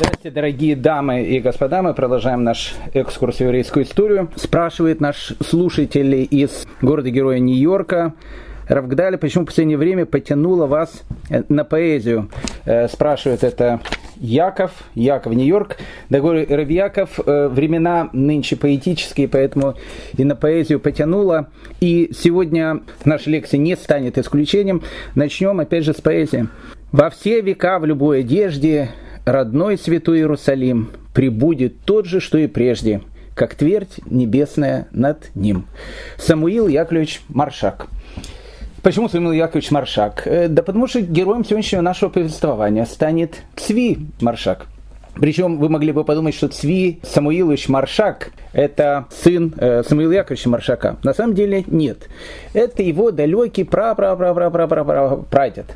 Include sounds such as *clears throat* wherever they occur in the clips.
Здравствуйте, дорогие дамы и господа. Мы продолжаем наш экскурс в еврейскую историю. Спрашивает наш слушатель из города-героя Нью-Йорка. Равгдаля, почему в последнее время потянуло вас э, на поэзию? Э, спрашивает это Яков, Яков, Нью-Йорк. Да говорю, Яков, э, времена нынче поэтические, поэтому и на поэзию потянуло. И сегодня наша лекция не станет исключением. Начнем опять же с поэзии. Во все века в любой одежде родной святой Иерусалим прибудет тот же, что и прежде, как твердь небесная над ним. Самуил Яковлевич Маршак. Почему Самуил Яковлевич Маршак? Э, да потому что героем сегодняшнего нашего повествования станет Цви Маршак. Причем вы могли бы подумать, что Цви Самуилович Маршак – это сын э, Самуила Яковлевича Маршака. На самом деле нет. Это его далекий пра-пра-пра-пра-пра-пра-прадед.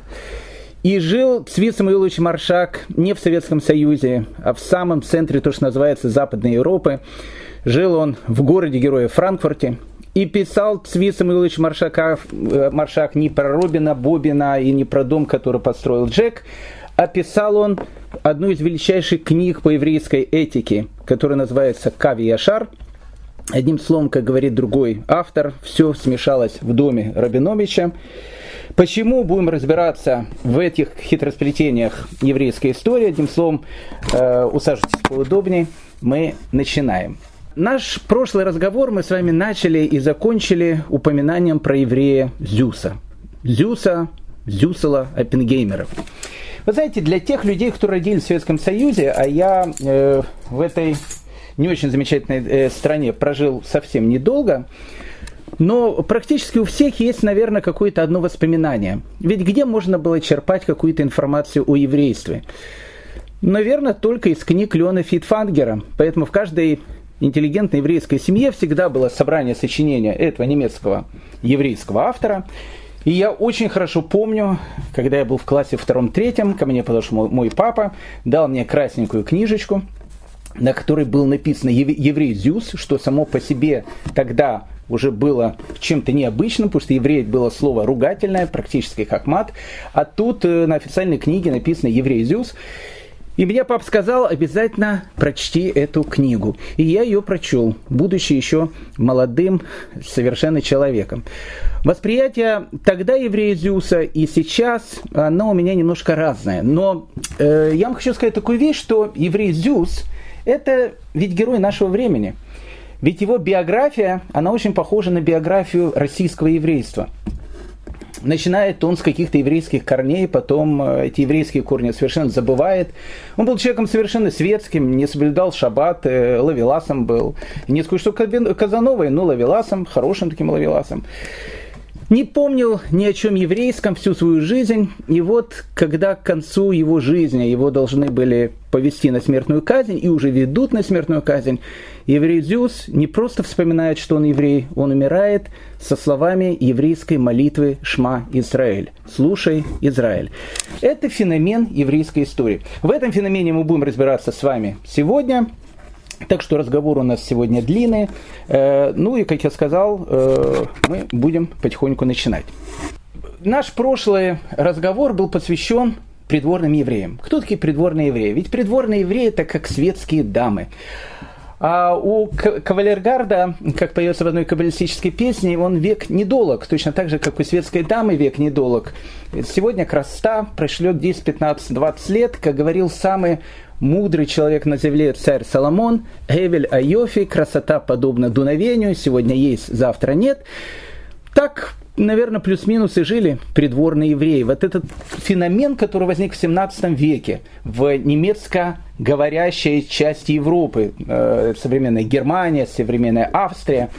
И жил Цви Самуилович Маршак не в Советском Союзе, а в самом центре, то, что называется, Западной Европы. Жил он в городе-герое Франкфурте. И писал Цви Самуилович Маршака, э, Маршак не про Робина, Бобина и не про дом, который построил Джек, а писал он одну из величайших книг по еврейской этике, которая называется «Кави Яшар», Одним словом, как говорит другой автор, все смешалось в доме Рабиновича. Почему будем разбираться в этих хитросплетениях еврейской истории? Одним словом, э, усаживайтесь поудобнее, мы начинаем. Наш прошлый разговор мы с вами начали и закончили упоминанием про еврея Зюса. Зюса, Зюсела Оппенгеймера. Вы знаете, для тех людей, кто родились в Советском Союзе, а я э, в этой не очень замечательной э, стране прожил совсем недолго, но практически у всех есть, наверное, какое-то одно воспоминание. Ведь где можно было черпать какую-то информацию о еврействе? Наверное, только из книг Леона Фитфангера. Поэтому в каждой интеллигентной еврейской семье всегда было собрание сочинения этого немецкого еврейского автора. И я очень хорошо помню, когда я был в классе втором-третьем, ко мне подошел мой, папа, дал мне красненькую книжечку, на которой был написано «Еврей Зюс», что само по себе тогда уже было чем-то необычным, потому что еврей было слово ругательное, практически как мат. А тут э, на официальной книге написано «Еврей Зюс». И мне папа сказал, обязательно прочти эту книгу. И я ее прочел, будучи еще молодым совершенно человеком. Восприятие тогда еврея Зюса и сейчас, оно у меня немножко разное. Но э, я вам хочу сказать такую вещь, что еврей Зюс – это ведь герой нашего времени – ведь его биография, она очень похожа на биографию российского еврейства. Начинает он с каких-то еврейских корней, потом э, эти еврейские корни совершенно забывает. Он был человеком совершенно светским, не соблюдал шаббат, э, лавеласом был. Не скажу, что Казановой, но лавеласом, хорошим таким лавеласом не помнил ни о чем еврейском всю свою жизнь, и вот когда к концу его жизни его должны были повести на смертную казнь, и уже ведут на смертную казнь, еврей Зюс не просто вспоминает, что он еврей, он умирает со словами еврейской молитвы «Шма Израиль». «Слушай, Израиль». Это феномен еврейской истории. В этом феномене мы будем разбираться с вами сегодня – так что разговор у нас сегодня длинный. Э, ну и, как я сказал, э, мы будем потихоньку начинать. Наш прошлый разговор был посвящен придворным евреям. Кто такие придворные евреи? Ведь придворные евреи это как светские дамы. А у кавалергарда, как поется в одной каббалистической песне, он век недолог, точно так же, как у светской дамы век недолог. Сегодня красота прошлет 10, 15, 20 лет, как говорил самый мудрый человек на земле царь Соломон, Эвель Айофи, красота подобна дуновению, сегодня есть, завтра нет. Так, наверное, плюс-минус и жили придворные евреи. Вот этот феномен, который возник в 17 веке в немецко говорящей части Европы, э, современная Германия, современная Австрия,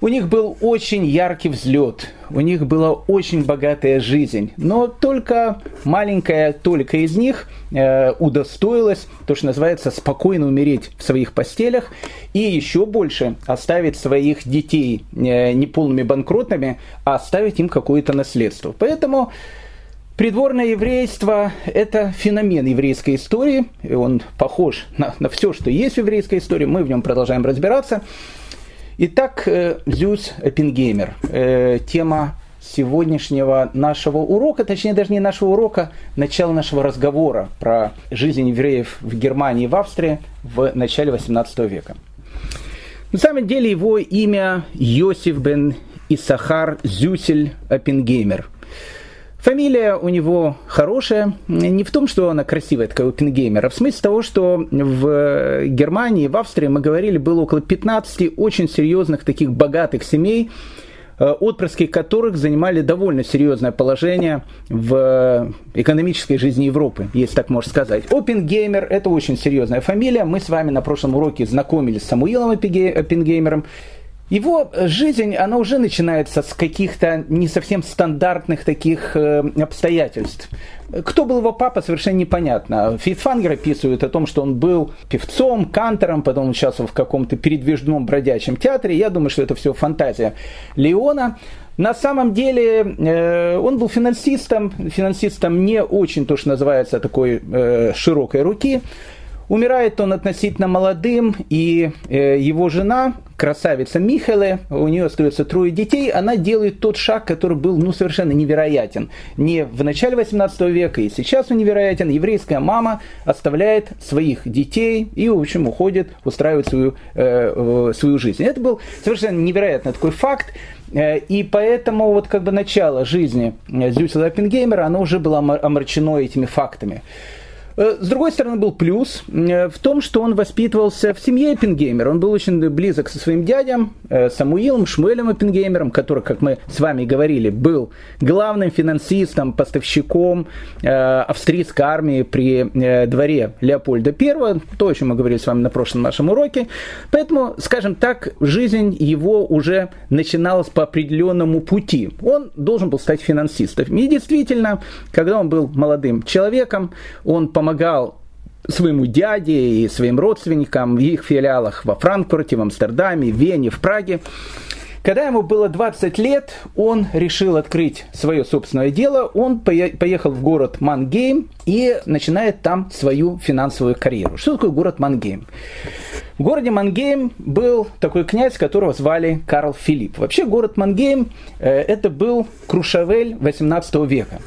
у них был очень яркий взлет, у них была очень богатая жизнь, но только маленькая только из них э, удостоилась, то, что называется, спокойно умереть в своих постелях и еще больше оставить своих детей э, не полными банкротами, а оставить им какое-то наследство. Поэтому Придворное еврейство – это феномен еврейской истории, и он похож на, на все, что есть в еврейской истории, мы в нем продолжаем разбираться. Итак, э, Зюс Эппингеймер. Э, тема сегодняшнего нашего урока, точнее даже не нашего урока, начала нашего разговора про жизнь евреев в Германии и в Австрии в начале 18 века. На самом деле его имя Йосиф бен Исахар Зюсель Оппенгеймер – Фамилия у него хорошая, не в том, что она красивая, такая Оппенгеймер, а в смысле того, что в Германии, в Австрии, мы говорили, было около 15 очень серьезных таких богатых семей, э, отпрыски которых занимали довольно серьезное положение в экономической жизни Европы, если так можно сказать. Оппенгеймер – это очень серьезная фамилия. Мы с вами на прошлом уроке знакомились с Самуилом Оппенгеймером. Его жизнь, она уже начинается с каких-то не совсем стандартных таких э, обстоятельств. Кто был его папа, совершенно непонятно. Фитфангер описывает о том, что он был певцом, кантором, потом участвовал в каком-то передвижном бродячем театре. Я думаю, что это все фантазия Леона. На самом деле э, он был финансистом, финансистом не очень, то, что называется, такой э, широкой руки. Умирает он относительно молодым, и э, его жена, красавица Михеле, у нее остается трое детей, она делает тот шаг, который был ну, совершенно невероятен. Не в начале 18 века, и сейчас он невероятен. Еврейская мама оставляет своих детей и, в общем, уходит, устраивает свою, э, свою жизнь. Это был совершенно невероятный такой факт. Э, и поэтому вот как бы начало жизни Зюсела Оппенгеймера, оно уже было омрачено этими фактами. Э, с другой стороны, был плюс э, в том, что он воспитывался в семье Эппенгеймера. Он был очень близок со своим дядям э, Самуилом Шмуэлем Эппенгеймером, который, как мы с вами говорили, был главным финансистом, поставщиком австрийской армии при дворе Леопольда I. То, о чем мы говорили с вами на прошлом нашем уроке. Поэтому, скажем так, жизнь его уже начиналась по определенному пути. Он должен был стать финансистом. И действительно, когда он был молодым человеком, он помогал помогал своему дяде и своим родственникам в их филиалах во Франкфурте, в Амстердаме, в Вене, в Праге. Когда ему было 20 лет, он решил открыть свое собственное дело. Он поехал в город Мангейм и начинает там свою финансовую карьеру. Что такое город Мангейм? В городе Мангейм был такой князь, которого звали Карл Филипп. Вообще город Мангейм э, это был Крушавель 18 века.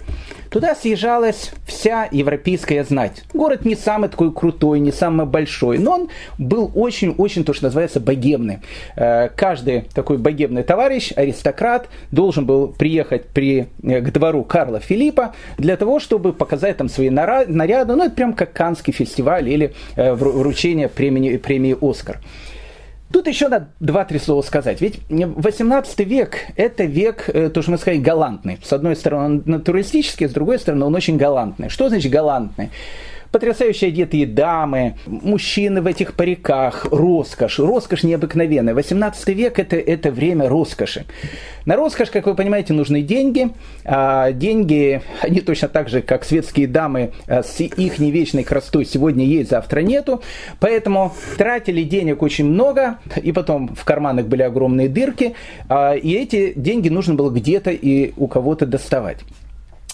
Туда съезжалась вся европейская знать. Город не самый такой крутой, не самый большой, но он был очень-очень, то, что называется, богемный. Э, каждый такой богемный товарищ, аристократ, должен был приехать при, э, к двору Карла Филиппа для того, чтобы показать там свои наряды. Ну, это прям как Канский фестиваль или э, вручение премии, премии «Оскар». Тут еще надо два-три слова сказать. Ведь 18 век – это век, э, то, что мы сказали, галантный. С одной стороны, он натуралистический, с другой стороны, он очень галантный. Что значит галантный? Потрясающе одетые дамы, мужчины в этих париках, роскошь, роскошь необыкновенная. 18 век это, это время роскоши. На роскошь, как вы понимаете, нужны деньги. А деньги, они точно так же, как светские дамы а, с их невечной красотой сегодня есть, завтра нету. Поэтому тратили денег очень много, и потом в карманах были огромные дырки, а, и эти деньги нужно было где-то и у кого-то доставать.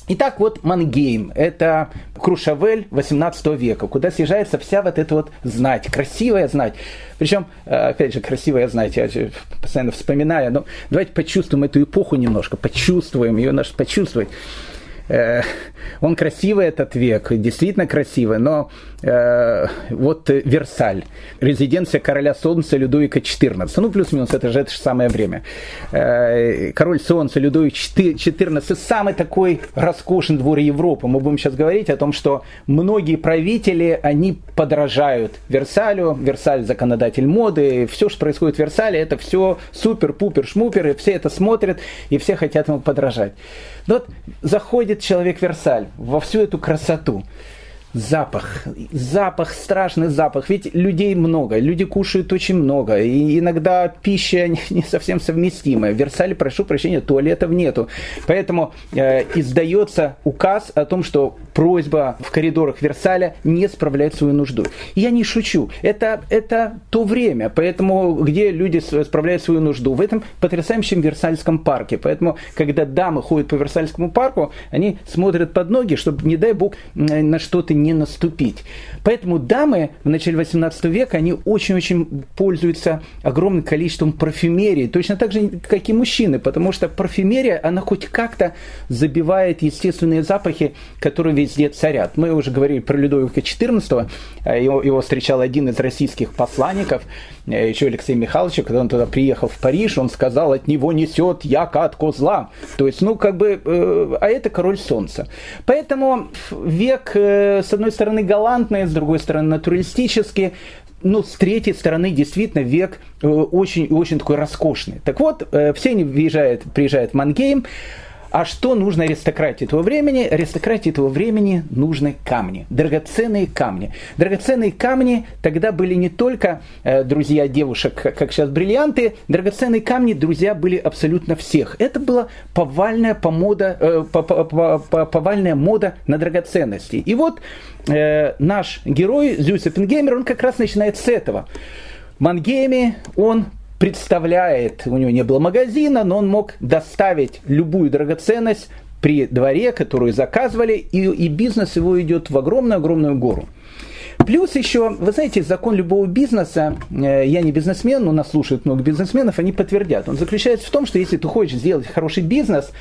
Итак, вот Мангейм, это Крушавель 18 века, куда съезжается вся вот эта вот знать, красивая знать. Причем, э, опять же, красивая знать, я постоянно вспоминаю, но давайте почувствуем эту эпоху немножко, почувствуем ее, наш почувствовать. Э, он красивый, этот век, действительно красивый, но э, вот Версаль, резиденция короля Солнца Людовика XIV, ну плюс-минус, это же это же самое время. Э, король Солнца Людовик XIV, самый такой роскошный двор Европы. Мы будем сейчас говорить о том, что многие правители, они подражают Версалю, Версаль законодатель моды, все, что происходит в Версале, это все супер-пупер-шмупер, и все это смотрят, и все хотят ему подражать. Но вот заходит человек Версаль во всю эту красоту, запах, запах, страшный запах. Ведь людей много, люди кушают очень много, и иногда пища *laughs* не совсем совместимая. В Версале, прошу прощения, туалетов нету. Поэтому э, издается указ о том, что просьба в коридорах Версаля не справлять свою нужду. я не шучу. Это, это то время, поэтому где люди справляют свою нужду. В этом потрясающем Версальском парке. Поэтому, когда дамы ходят по Версальскому парку, они смотрят под ноги, чтобы, не дай бог, на что-то не наступить. Поэтому дамы в начале 18 века, они очень-очень пользуются огромным количеством парфюмерии, точно так же, как и мужчины, потому что парфюмерия, она хоть как-то забивает естественные запахи, которые везде царят. Мы уже говорили про Людовика XIV, его, его встречал один из российских посланников, э, еще Алексей Михайлович, когда он туда приехал в Париж, он сказал, от него несет яко от козла. То есть, ну, как бы, э, а это король солнца. Поэтому век, э, одной стороны, галантный, с другой стороны, натуралистический, ну, с третьей стороны, действительно, век э, очень, очень такой роскошный. Так вот, э, все они приезжают, приезжают в Мангейм, а что нужно аристократии этого времени? Аристократии этого времени нужны камни, драгоценные камни. Драгоценные камни тогда были не только э, друзья девушек, как сейчас бриллианты, драгоценные камни друзья были абсолютно всех. Это была повальная, помода, э, повальная мода на драгоценности. И вот э, наш герой Зюс Эппенгеймер, он как раз начинает с этого. Мангейме он представляет, у него не было магазина, но он мог доставить любую драгоценность при дворе, которую заказывали, и, и бизнес его идет в огромную-огромную гору. Плюс еще, вы знаете, закон любого бизнеса, э, я не бизнесмен, но нас слушают много бизнесменов, они подтвердят. Он заключается в том, что если ты хочешь сделать хороший бизнес,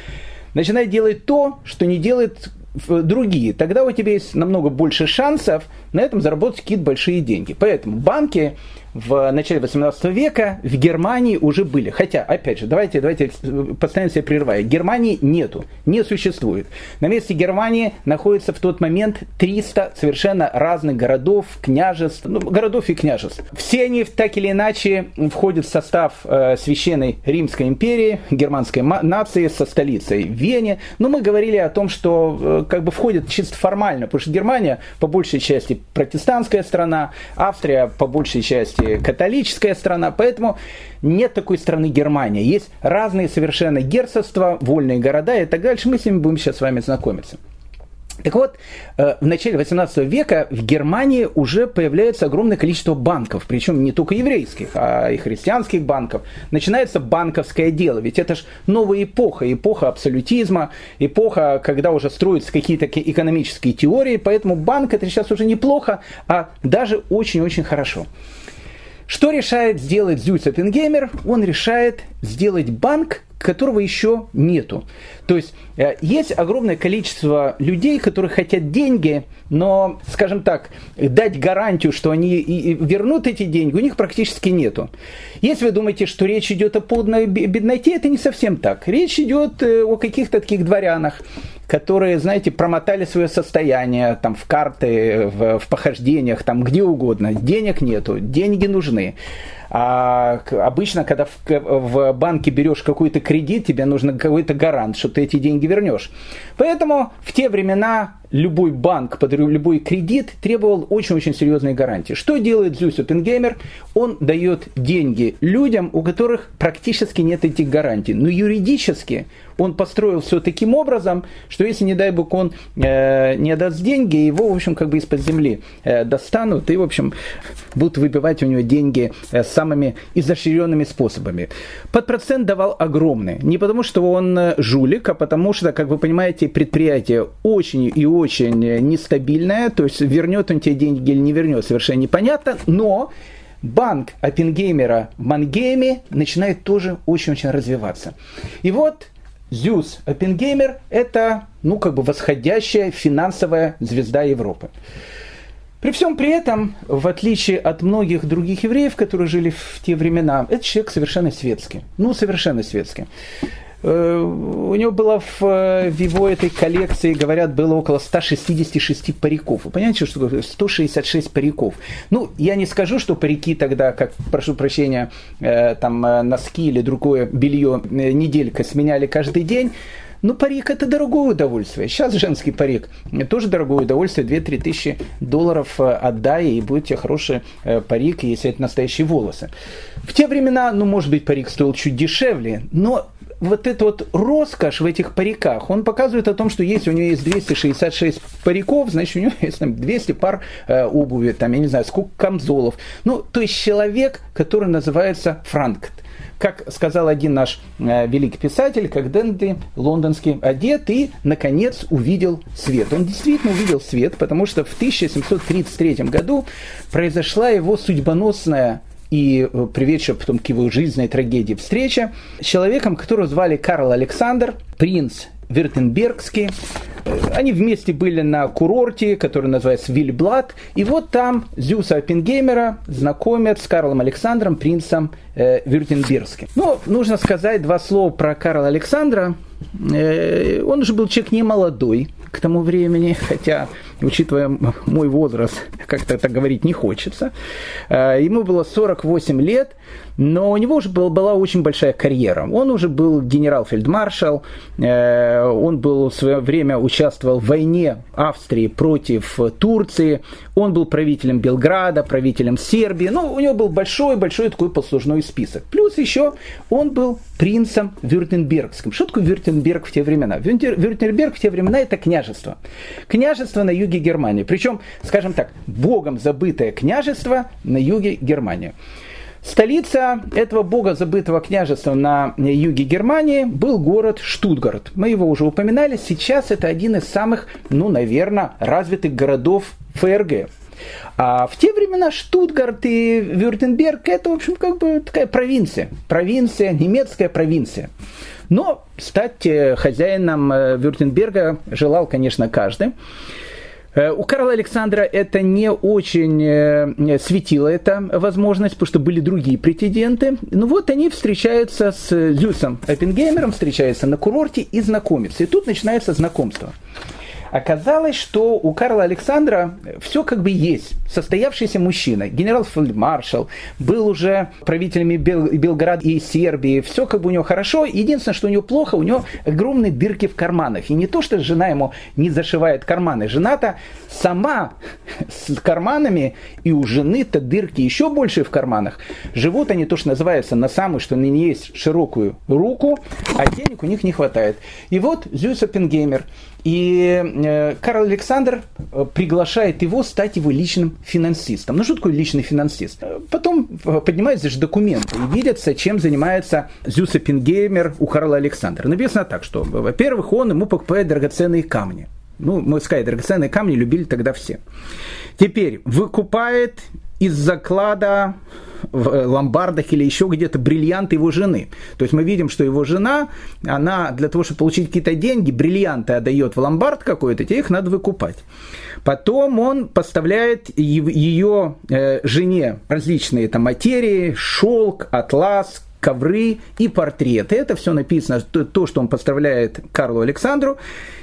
начинай делать то, что не делают другие. Тогда у тебя есть намного больше шансов на этом заработать какие-то большие деньги. Поэтому банки в начале 18 века в Германии уже были. Хотя, опять же, давайте, давайте постоянно себя прерываю. Германии нету, не существует. На месте Германии находится в тот момент 300 совершенно разных городов, княжеств, ну, городов и княжеств. Все они так или иначе входят в состав э, Священной Римской империи, германской нации со столицей в Вене. Но мы говорили о том, что э, как бы входят чисто формально, потому что Германия по большей части протестантская страна, Австрия по большей части католическая страна, поэтому нет такой страны Германия. Есть разные совершенно герцогства, вольные города и так дальше. Мы с ними будем сейчас с вами знакомиться. Так вот, э, в начале 18 века в Германии уже появляется огромное количество банков, причем не только еврейских, а и христианских банков. Начинается банковское дело, ведь это же новая эпоха, эпоха абсолютизма, эпоха, когда уже строятся какие-то экономические теории, поэтому банк это сейчас уже неплохо, а даже очень-очень хорошо. Что решает сделать Зюйц Оппенгеймер? Он решает сделать банк, которого еще нету. То есть э, есть огромное количество людей, которые хотят деньги, но, скажем так, дать гарантию, что они вернут эти деньги, у них практически нету. Если вы думаете, что речь идет о полной бедноте, это не совсем так. Речь идет э, о каких-то таких дворянах, которые, знаете, промотали свое состояние там, в карты, в, в похождениях, там, где угодно. Денег нету, деньги нужны. А обычно, когда в, в банке берешь какой-то кредит, тебе нужен какой-то гарант, что ты эти деньги вернешь. Поэтому в те времена любой банк под любой кредит требовал очень-очень серьезной гарантии. Что делает Зюс Оппенгеймер? Он дает деньги людям, у которых практически нет этих гарантий. Но юридически он построил все таким образом, что если, не дай бог, он э, не отдаст деньги, его, в общем, как бы из-под земли э, достанут и, в общем, будут выбивать у него деньги э, самыми изощренными способами. Под процент давал огромный. Не потому, что он э, жулик, а потому что, как вы понимаете, предприятие очень и очень очень нестабильная, то есть вернет он тебе деньги или не вернет, совершенно непонятно, но банк Оппенгеймера в начинает тоже очень-очень развиваться. И вот Зюс Оппенгеймер – это, ну, как бы восходящая финансовая звезда Европы. При всем при этом, в отличие от многих других евреев, которые жили в те времена, этот человек совершенно светский. Ну, совершенно светский. Э, у него было в, э, в его этой коллекции, говорят, было около 166 париков. Вы понимаете, что такое 166 париков? Ну, я не скажу, что парики тогда, как, прошу прощения, э, там носки или другое белье неделька сменяли каждый день. Ну, парик это дорогое удовольствие. Сейчас женский парик тоже дорогое удовольствие. 2-3 тысячи долларов отдай, и будет тебе хороший парик, если это настоящие волосы. В те времена, ну, может быть, парик стоил чуть дешевле, но вот эта вот роскошь в этих париках, он показывает о том, что если у него есть 266 париков, значит, у него есть там 200 пар э, обуви, там, я не знаю, сколько камзолов. Ну, то есть человек, который называется Франкт как сказал один наш э, великий писатель, как Дэнди лондонский одет и, наконец, увидел свет. Он действительно увидел свет, потому что в 1733 году произошла его судьбоносная и э, приведшая потом к его жизненной трагедии встреча с человеком, которого звали Карл Александр, принц Виртенбергский. Они вместе были на курорте, который называется Вильблад. И вот там Зюса Оппенгеймера знакомят с Карлом Александром, принцем э, Вюртенбергским. Но нужно сказать два слова про Карла Александра. Э, он уже был человек не молодой к тому времени, *laughs* хотя, учитывая мой возраст, как-то это говорить не хочется. Э, ему было 48 лет, но у него уже был, была очень большая карьера. Он уже был генерал-фельдмаршал, э, он был в свое время участвовал в войне Австрии против Турции, он был правителем Белграда, правителем Сербии, ну, у него был большой-большой такой послужной список. Плюс еще он был принцем Вюртенбергским. Что такое Вюртенберг в те времена? Вюртенберг в те времена это княжество. Княжество на юге Германии. Причем, скажем так, богом забытое княжество на юге Германии. Столица этого бога забытого княжества на юге Германии был город Штутгарт. Мы его уже упоминали. Сейчас это один из самых, ну, наверное, развитых городов ФРГ. А в те времена Штутгарт и Вюртенберг это, в общем, как бы такая провинция. Провинция, немецкая провинция. Но стать э, хозяином э, Вюртенберга желал, конечно, каждый. Э, у Карла Александра это не очень э, светило эта возможность, потому что были другие претенденты. Ну вот они встречаются с Зюсом Эппенгеймером, встречаются на курорте и знакомятся. И тут начинается знакомство. Оказалось, что у Карла Александра все как бы есть. Состоявшийся мужчина, генерал-фельдмаршал, был уже правителями Бел- Белграда и Сербии, все как бы у него хорошо. Единственное, что у него плохо, у него огромные дырки в карманах. И не то, что жена ему не зашивает карманы. Жена-то сама с карманами, и у жены-то дырки еще больше в карманах. Живут они то, что называется на самую, что не есть широкую руку, а денег у них не хватает. И вот Зюс Оппенгеймер и э, Карл Александр э, приглашает его стать его личным финансистом. Ну что такое личный финансист? Э, потом поднимаются же документы и видятся, чем занимается Зюса Пингеймер у Карла Александра. Написано так, что, во-первых, он ему покупает драгоценные камни. Ну, мы сказать, драгоценные камни любили тогда все. Теперь выкупает из заклада в э, ломбардах или еще где-то бриллианты его жены. То есть мы видим, что его жена, она для того, чтобы получить какие-то деньги, бриллианты отдает в ломбард какой-то, тебе их надо выкупать. Потом он поставляет ее э, жене различные там материи, шелк, атлас, ковры и портреты. Это все написано, то, что он поставляет Карлу Александру.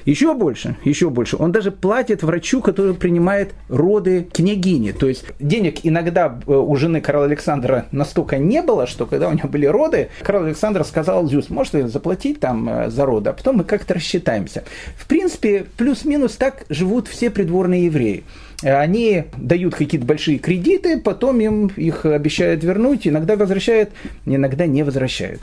Еще больше, еще больше. Он даже платит врачу, который принимает роды княгини. То есть денег иногда э, у жены Карла Александра настолько не было, что когда у него были роды, Карл Александр сказал Зюс, может заплатить там э, за роды, а потом мы как-то рассчитаемся. В принципе, плюс-минус так живут все придворные евреи они дают какие-то большие кредиты, потом им их обещают вернуть, иногда возвращают, иногда не возвращают.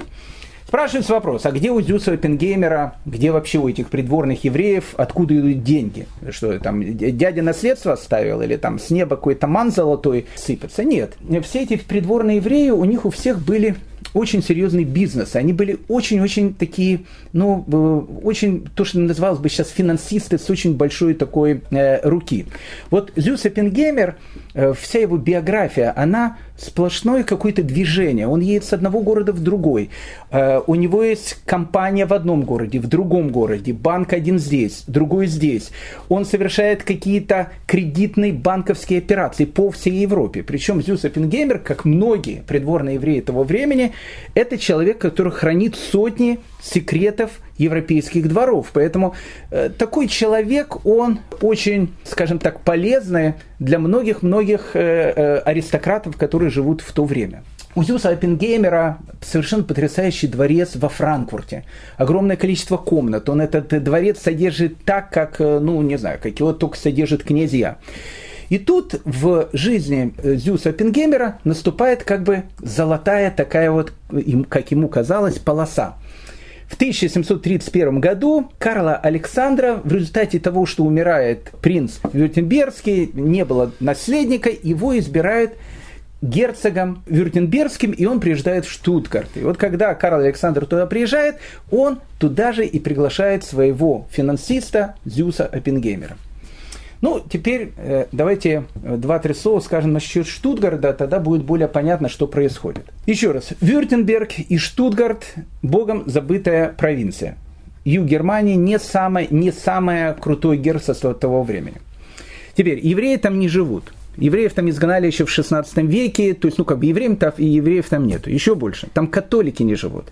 Спрашивается вопрос, а где у Зюса Оппенгеймера, где вообще у этих придворных евреев, откуда идут деньги? Что там, дядя наследство оставил или там с неба какой-то ман золотой сыпется? Нет. Все эти придворные евреи, у них у всех были очень серьезный бизнес. Они были очень-очень такие, ну, э, очень, то, что называлось бы сейчас финансисты с очень большой такой э, руки. Вот Зюс Эппенгеймер, э, вся его биография, она сплошное какое-то движение. Он едет с одного города в другой. Э, у него есть компания в одном городе, в другом городе, банк один здесь, другой здесь. Он совершает какие-то кредитные банковские операции по всей Европе. Причем Зюс Эппенгеймер, как многие придворные евреи того времени, это человек, который хранит сотни секретов европейских дворов. Поэтому э, такой человек, он очень, скажем так, полезный для многих-многих э, э, аристократов, которые живут в то время. У Зюса Оппенгеймера совершенно потрясающий дворец во Франкфурте. Огромное количество комнат. Он этот дворец содержит так, как, э, ну, не знаю, как его только содержит князья. И тут в жизни э, Зюса Оппенгеймера наступает как бы золотая такая вот, как ему казалось, полоса. В 1731 году Карла Александра в результате того, что умирает принц Вюртембергский, не было наследника, его избирают герцогом Вюртембергским, и он приезжает в Штутгарт. И вот когда Карл Александр туда приезжает, он туда же и приглашает своего финансиста Зюса Оппенгеймера. Ну, теперь э, давайте два-три слова скажем насчет Штутгарда, тогда будет более понятно, что происходит. Еще раз, Вюртемберг и Штутгарт – богом забытая провинция. Юг Германии не самое, не самое крутое герцогство того времени. Теперь, евреи там не живут. Евреев там изгнали еще в 16 веке, то есть, ну, как бы евреев там, и евреев там нету. Еще больше. Там католики не живут.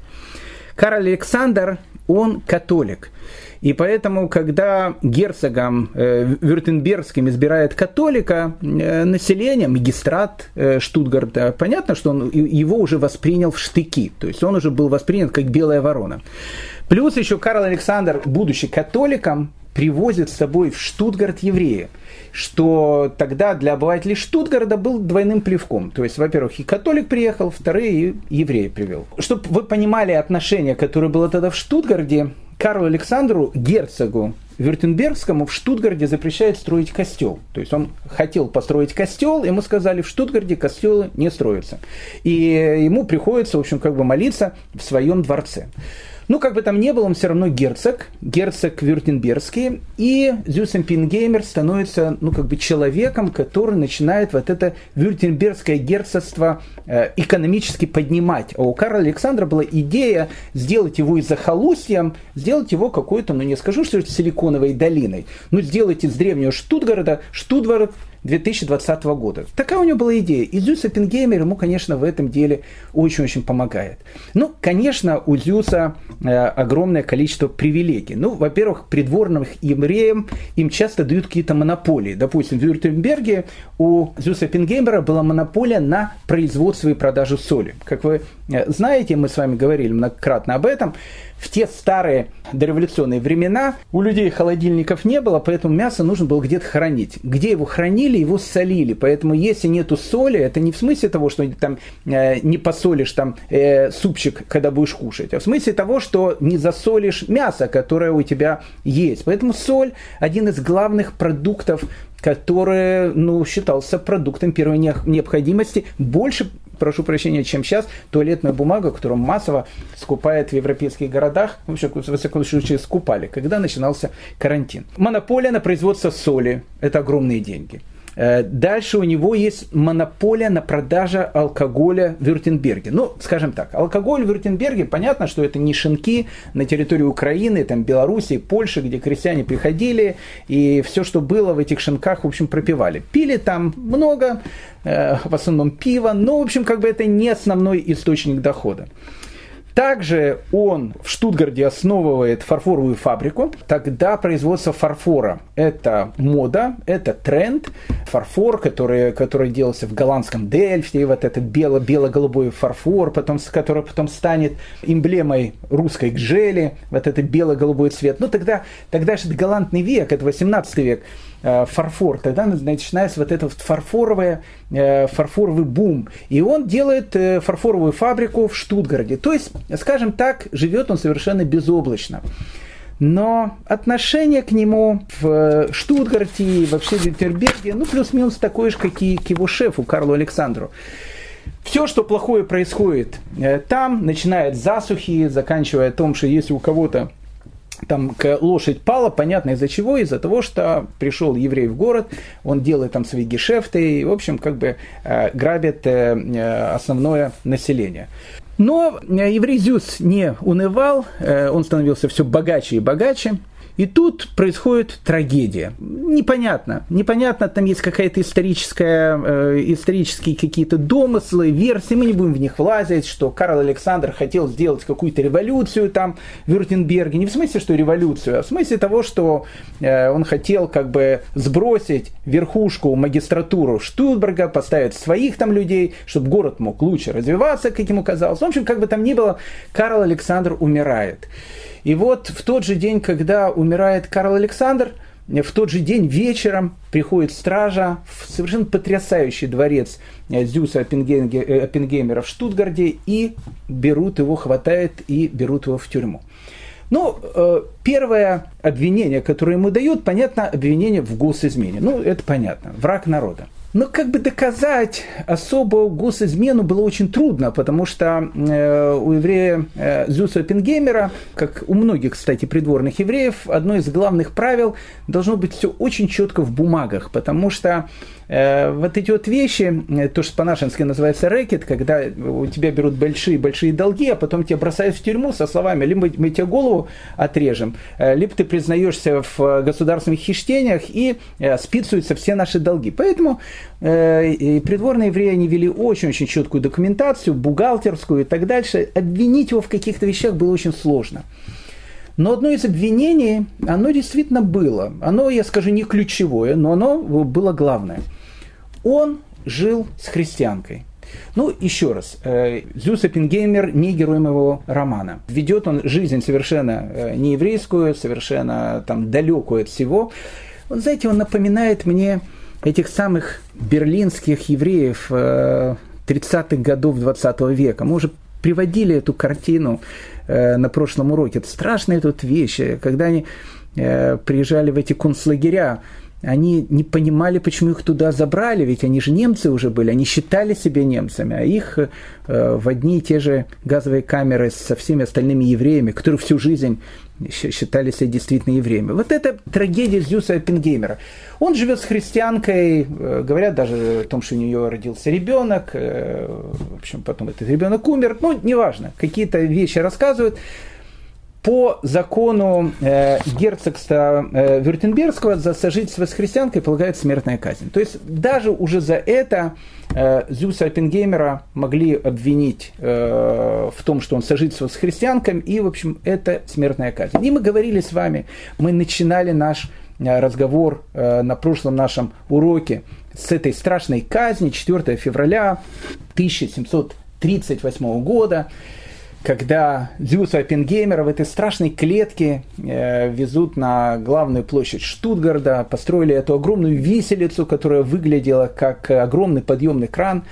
Карл Александр, он католик. И поэтому, когда герцогом э, Вюртембергским избирает католика, э, население, магистрат э, Штутгарта, понятно, что он его уже воспринял в штыки. То есть он уже был воспринят как белая ворона. Плюс еще Карл Александр, будучи католиком, привозит с собой в Штутгарт еврея, что тогда для обывателей Штутгарда был двойным плевком. То есть, во-первых, и католик приехал, вторые и евреи привел. Чтобы вы понимали отношение, которое было тогда в Штутгарде, Карлу Александру, герцогу Вюртембергскому в Штутгарде запрещает строить костел. То есть он хотел построить костел, ему сказали, в Штутгарде костелы не строятся. И ему приходится, в общем, как бы молиться в своем дворце. Ну, как бы там ни было, он все равно герцог, герцог Вюртембергский, и Зюсенпингеймер становится, ну, как бы человеком, который начинает вот это Вюртембергское герцогство э, экономически поднимать. А у Карла Александра была идея сделать его из захолустьем, сделать его какой-то, ну, не скажу, что силиконовой долиной, но сделать из древнего Штутгарда, Штутгарт 2020 года. Такая у него была идея. И Зюс Оппенгеймер ему, конечно, в этом деле очень-очень помогает. Ну, конечно, у Зюса э, огромное количество привилегий. Ну, во-первых, придворным евреям им часто дают какие-то монополии. Допустим, в Вюртемберге у Зюса Оппенгеймера была монополия на производство и продажу соли. Как вы э, знаете, мы с вами говорили многократно об этом, в те старые дореволюционные времена у людей холодильников не было, поэтому мясо нужно было где-то хранить. Где его хранили, его солили. Поэтому если нету соли, это не в смысле того, что там э, не посолишь там э, супчик, когда будешь кушать, а в смысле того, что не засолишь мясо, которое у тебя есть. Поэтому соль один из главных продуктов который ну, считался продуктом первой необходимости, больше прошу прощения, чем сейчас, туалетную бумагу, которую массово скупают в европейских городах, в общем, во всяком случае, скупали, когда начинался карантин. Монополия на производство соли – это огромные деньги. Э, дальше у него есть монополия на продажу алкоголя в Вюртемберге. Ну, скажем так, алкоголь в Вюртемберге, понятно, что это не шинки на территории Украины, там, Белоруссии, Польши, где крестьяне приходили, и все, что было в этих шинках, в общем, пропивали. Пили там много, э, в основном пиво, но, в общем, как бы это не основной источник дохода. Также он в Штутгарде основывает фарфоровую фабрику. Тогда производство фарфора – это мода, это тренд. Фарфор, который, который делался в голландском Дельфте, вот этот бело- бело-голубой фарфор, потом, который потом станет эмблемой русской гжели, вот этот бело-голубой цвет. Ну, тогда, тогда же это галантный век, это 18 век. Э, фарфор, тогда начинается вот этот фарфоровый, э, фарфоровый бум. И он делает э, фарфоровую фабрику в Штутгарде. То есть, скажем так, живет он совершенно безоблачно. Но отношение к нему в Штутгарте и вообще в Витерберге, ну, плюс-минус такое же, как и к его шефу Карлу Александру. Все, что плохое происходит там, начиная от засухи, заканчивая том, что если у кого-то там лошадь пала, понятно из-за чего, из-за того, что пришел еврей в город, он делает там свои гешефты и, в общем, как бы э, грабит э, э основное население. Но еврей Зюс не унывал, он становился все богаче и богаче. И тут происходит трагедия. Непонятно. Непонятно, там есть какая-то историческая, э, исторические какие-то домыслы, версии, мы не будем в них влазить, что Карл Александр хотел сделать какую-то революцию там в Вюртемберге. Не в смысле, что революцию, а в смысле того, что э, он хотел как бы сбросить верхушку, магистратуру Штутберга, поставить своих там людей, чтобы город мог лучше развиваться, как ему казалось. В общем, как бы там ни было, Карл Александр умирает. И вот в тот же день, когда умирает Карл Александр, в тот же день вечером приходит стража в совершенно потрясающий дворец Зюса Оппенгеймера в Штутгарде и берут его, хватает и берут его в тюрьму. Ну, э, первое обвинение, которое ему дают, понятно, обвинение в госизмене. Ну, это понятно, враг народа. Но как бы доказать особую госизмену было очень трудно, потому что э, у еврея э, Зюса Пенгеймера, как у многих, кстати, придворных евреев, одно из главных правил должно быть все очень четко в бумагах, потому что вот эти вот вещи, э, то, что по-нашенски называется рэкет, когда у тебя берут большие-большие долги, а потом тебя бросают в тюрьму со словами, либо мы тебе голову отрежем, э, либо ты признаешься в государственных хищениях и списываются все наши долги. Поэтому придворные евреи, они вели очень-очень четкую документацию, бухгалтерскую и так дальше. Обвинить его в каких-то вещах было очень сложно. Но одно из обвинений, оно действительно было. Оно, я скажу, не ключевое, но оно было главное – он жил с христианкой. Ну, еще раз, э, Зюс Эппенгеймер не герой моего романа. Ведет он жизнь совершенно э, не еврейскую, совершенно там далекую от всего. Он, знаете, он напоминает мне этих самых берлинских евреев 30-х э, годов 20 века. Мы уже приводили эту картину на прошлом уроке. Это страшные тут вещи, когда они приезжали в эти концлагеря, они не понимали, почему их туда забрали, ведь они же немцы уже были, они считали себя немцами, а их э, в одни и те же газовые камеры со всеми остальными евреями, которые всю жизнь считали себя действительно евреями. Вот это трагедия Зюса Пингеймера. Он живет с христианкой, э, говорят даже о том, что у нее родился ребенок, э, в общем, потом этот ребенок умер, ну, неважно, какие-то вещи рассказывают по закону э, герцогства э, Вюртембергского за сожительство с христианкой полагается смертная казнь. То есть даже уже за это э, Зюса Оппенгеймера могли обвинить э, в том, что он сожительствовал с христианками, и, в общем, это смертная казнь. И мы говорили с вами, мы начинали наш э, разговор э, на прошлом нашем уроке с этой страшной казни 4 февраля 1738 года когда Зюса Оппенгеймера в этой страшной клетке э, везут на главную площадь Штутгарда, построили эту огромную виселицу, которая выглядела как огромный подъемный кран.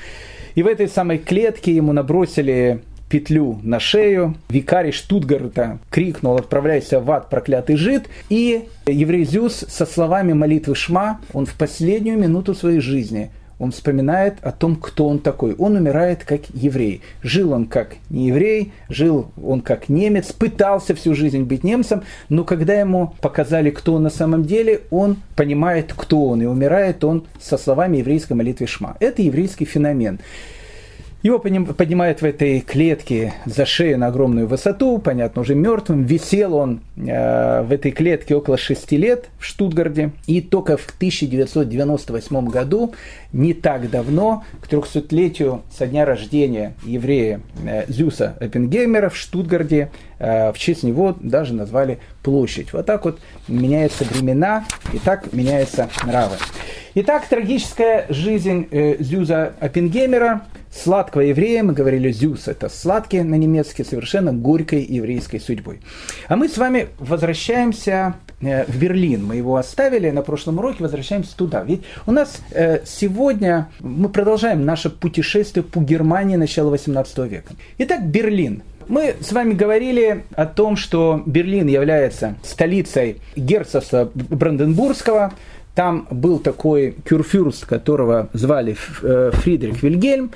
И в этой самой клетке ему набросили петлю на шею. Викарий Штутгарта крикнул «Отправляйся в ад, проклятый жид!» И еврей Зюс со словами молитвы Шма, он в последнюю минуту своей жизни – он вспоминает о том, кто он такой. Он умирает как еврей. Жил он как не еврей, жил он как немец, пытался всю жизнь быть немцем, но когда ему показали, кто он на самом деле, он понимает, кто он, и умирает он со словами еврейской молитвы Шма. Это еврейский феномен. Его поднимают в этой клетке за шею на огромную высоту, понятно, уже мертвым. Висел он э, в этой клетке около шести лет в Штутгарде. И только в 1998 году, не так давно, к 300-летию со дня рождения еврея э, Зюса Эппенгеймера в Штутгарде, э, в честь него даже назвали площадь. Вот так вот меняются времена, и так меняются нравы. Итак, трагическая жизнь э, Зюза Оппенгеймера – сладкого еврея, мы говорили «зюс» – это сладкий на немецкий, совершенно горькой еврейской судьбой. А мы с вами возвращаемся э, в Берлин. Мы его оставили на прошлом уроке, возвращаемся туда. Ведь у нас э, сегодня мы продолжаем наше путешествие по Германии начала 18 века. Итак, Берлин. Мы с вами говорили о том, что Берлин является столицей герцогства Бранденбургского, там был такой кюрфюрст, которого звали э, Фридрих Вильгельм.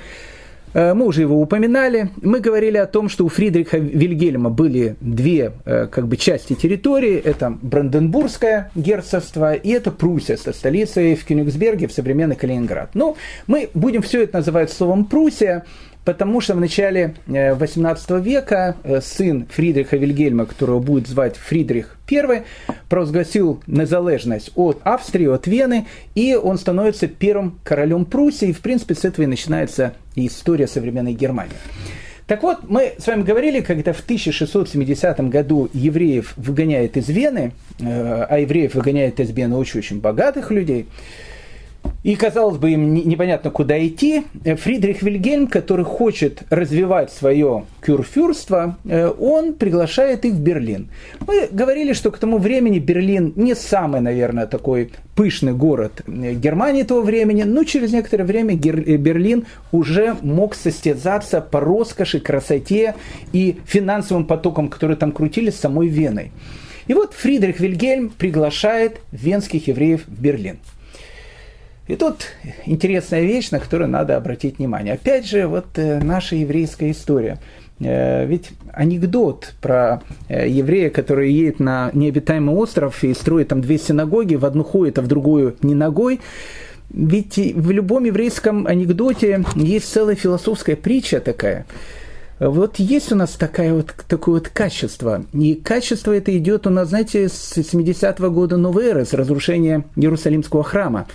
Э, мы уже его упоминали. Мы говорили о том, что у Фридриха Вильгельма были две э, как бы, части территории. Это Бранденбургское герцогство и это Пруссия со столицей в Кёнигсберге, в современный Калининград. Ну, мы будем все это называть словом Пруссия, потому что в начале 18 э, века сын Фридриха Вильгельма, которого будет звать Фридрих I, провозгласил незалежность от Австрии, от Вены, и он становится первым королем Пруссии, и в принципе с этого и начинается история современной Германии. Так вот, мы с вами говорили, когда в 1670 году евреев выгоняют из Вены, э, а евреев выгоняют из Вены очень-очень богатых людей, и, казалось бы, им непонятно, куда идти. Фридрих Вильгельм, который хочет развивать свое кюрфюрство, э, он приглашает их в Берлин. Мы говорили, что к тому времени Берлин не самый, наверное, такой пышный город Германии того времени, но через некоторое время э, Берлин уже мог состязаться по роскоши, красоте и финансовым потокам, которые там крутились, самой Веной. И вот Фридрих Вильгельм приглашает венских евреев в Берлин. И тут интересная вещь, на которую надо обратить внимание. Опять же, вот э, наша еврейская история. Э, ведь анекдот про э, еврея, который едет на необитаемый остров и строит там две синагоги, в одну ходит, а в другую не ногой, ведь в любом еврейском анекдоте есть целая философская притча такая. Вот есть у нас такое вот, такое вот качество. И качество это идет у нас, знаете, с 70-го года новой эры, с разрушения Иерусалимского храма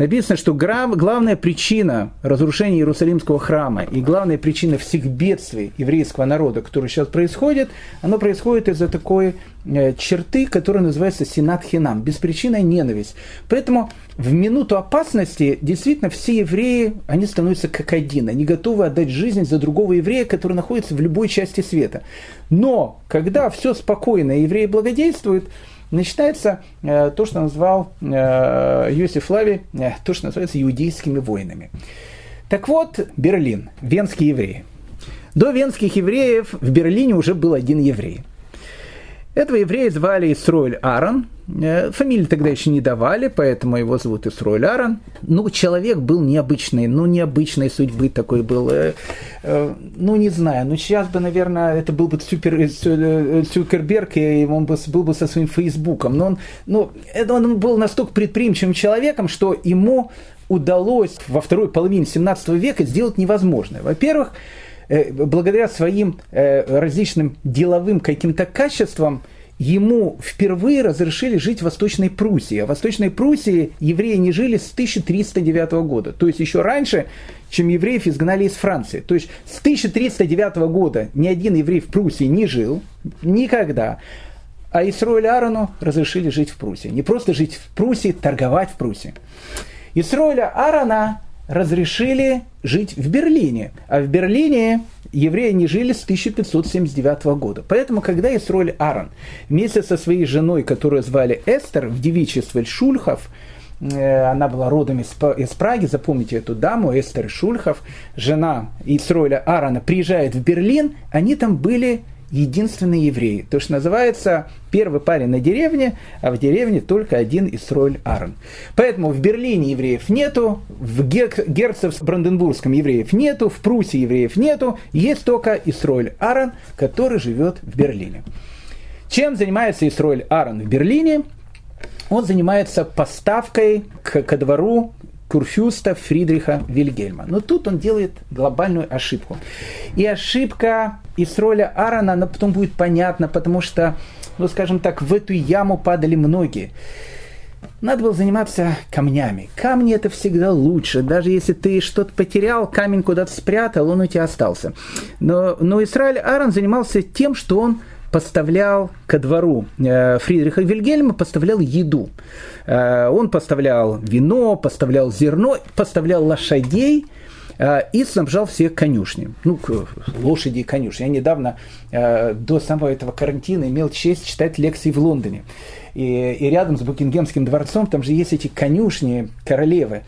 написано, что главная причина разрушения Иерусалимского храма и главная причина всех бедствий еврейского народа, которые сейчас происходят, оно происходит из-за такой э, черты, которая называется синат хинам, беспричинная ненависть. Поэтому в минуту опасности действительно все евреи, они становятся как один, они готовы отдать жизнь за другого еврея, который находится в любой части света. Но когда все спокойно, евреи благодействуют, начинается э, то, что назвал э, Йосиф Флави, э, то, что называется иудейскими войнами. Так вот, Берлин, венские евреи. До венских евреев в Берлине уже был один еврей. Этого еврея звали Исроэль Аарон. Э, фамилии тогда еще не давали, поэтому его зовут Исроэль Аарон. Ну, человек был необычный, ну, необычной судьбы такой был. Э, э, ну, не знаю, ну, сейчас бы, наверное, это был бы супер, Цукерберг, и он бы, был бы со своим Фейсбуком. Но он, ну, это он был настолько предприимчивым человеком, что ему удалось во второй половине 17 века сделать невозможное. Во-первых, благодаря своим э, различным деловым каким-то качествам, ему впервые разрешили жить в Восточной Пруссии. А в Восточной Пруссии евреи не жили с 1309 года. То есть еще раньше, чем евреев изгнали из Франции. То есть с 1309 года ни один еврей в Пруссии не жил. Никогда. А Исроэль Аарону разрешили жить в Пруссии. Не просто жить в Пруссии, торговать в Пруссии. Исроэля Аарона разрешили жить в Берлине. А в Берлине евреи не жили с 1579 года. Поэтому, когда Исроль Аарон вместе со своей женой, которую звали Эстер, в девичестве Шульхов, э, она была родом из, Праги, запомните эту даму, Эстер Шульхов, жена Исроля Аарона, приезжает в Берлин, они там были единственные евреи. То, что называется первый парень на деревне, а в деревне только один Исроэль Аарон. Поэтому в Берлине евреев нету, в Герцев Бранденбургском евреев нету, в Пруссии евреев нету, есть только Исроэль Аарон, который живет в Берлине. Чем занимается Исроэль Аарон в Берлине? Он занимается поставкой к, ко двору Курфюста Фридриха Вильгельма. Но тут он делает глобальную ошибку. И ошибка из роли Аарона, она потом будет понятна, потому что, ну скажем так, в эту яму падали многие. Надо было заниматься камнями. Камни это всегда лучше. Даже если ты что-то потерял, камень куда-то спрятал, он у тебя остался. Но, но Израиль Аарон занимался тем, что он поставлял ко двору э, Фридриха Вильгельма, поставлял еду. Э, он поставлял вино, поставлял зерно, поставлял лошадей э, и снабжал всех конюшни. Ну, лошади и конюшни. Я недавно, до самого этого карантина, имел честь читать лекции в Лондоне. И, и рядом с Букингемским дворцом там же есть эти конюшни королевы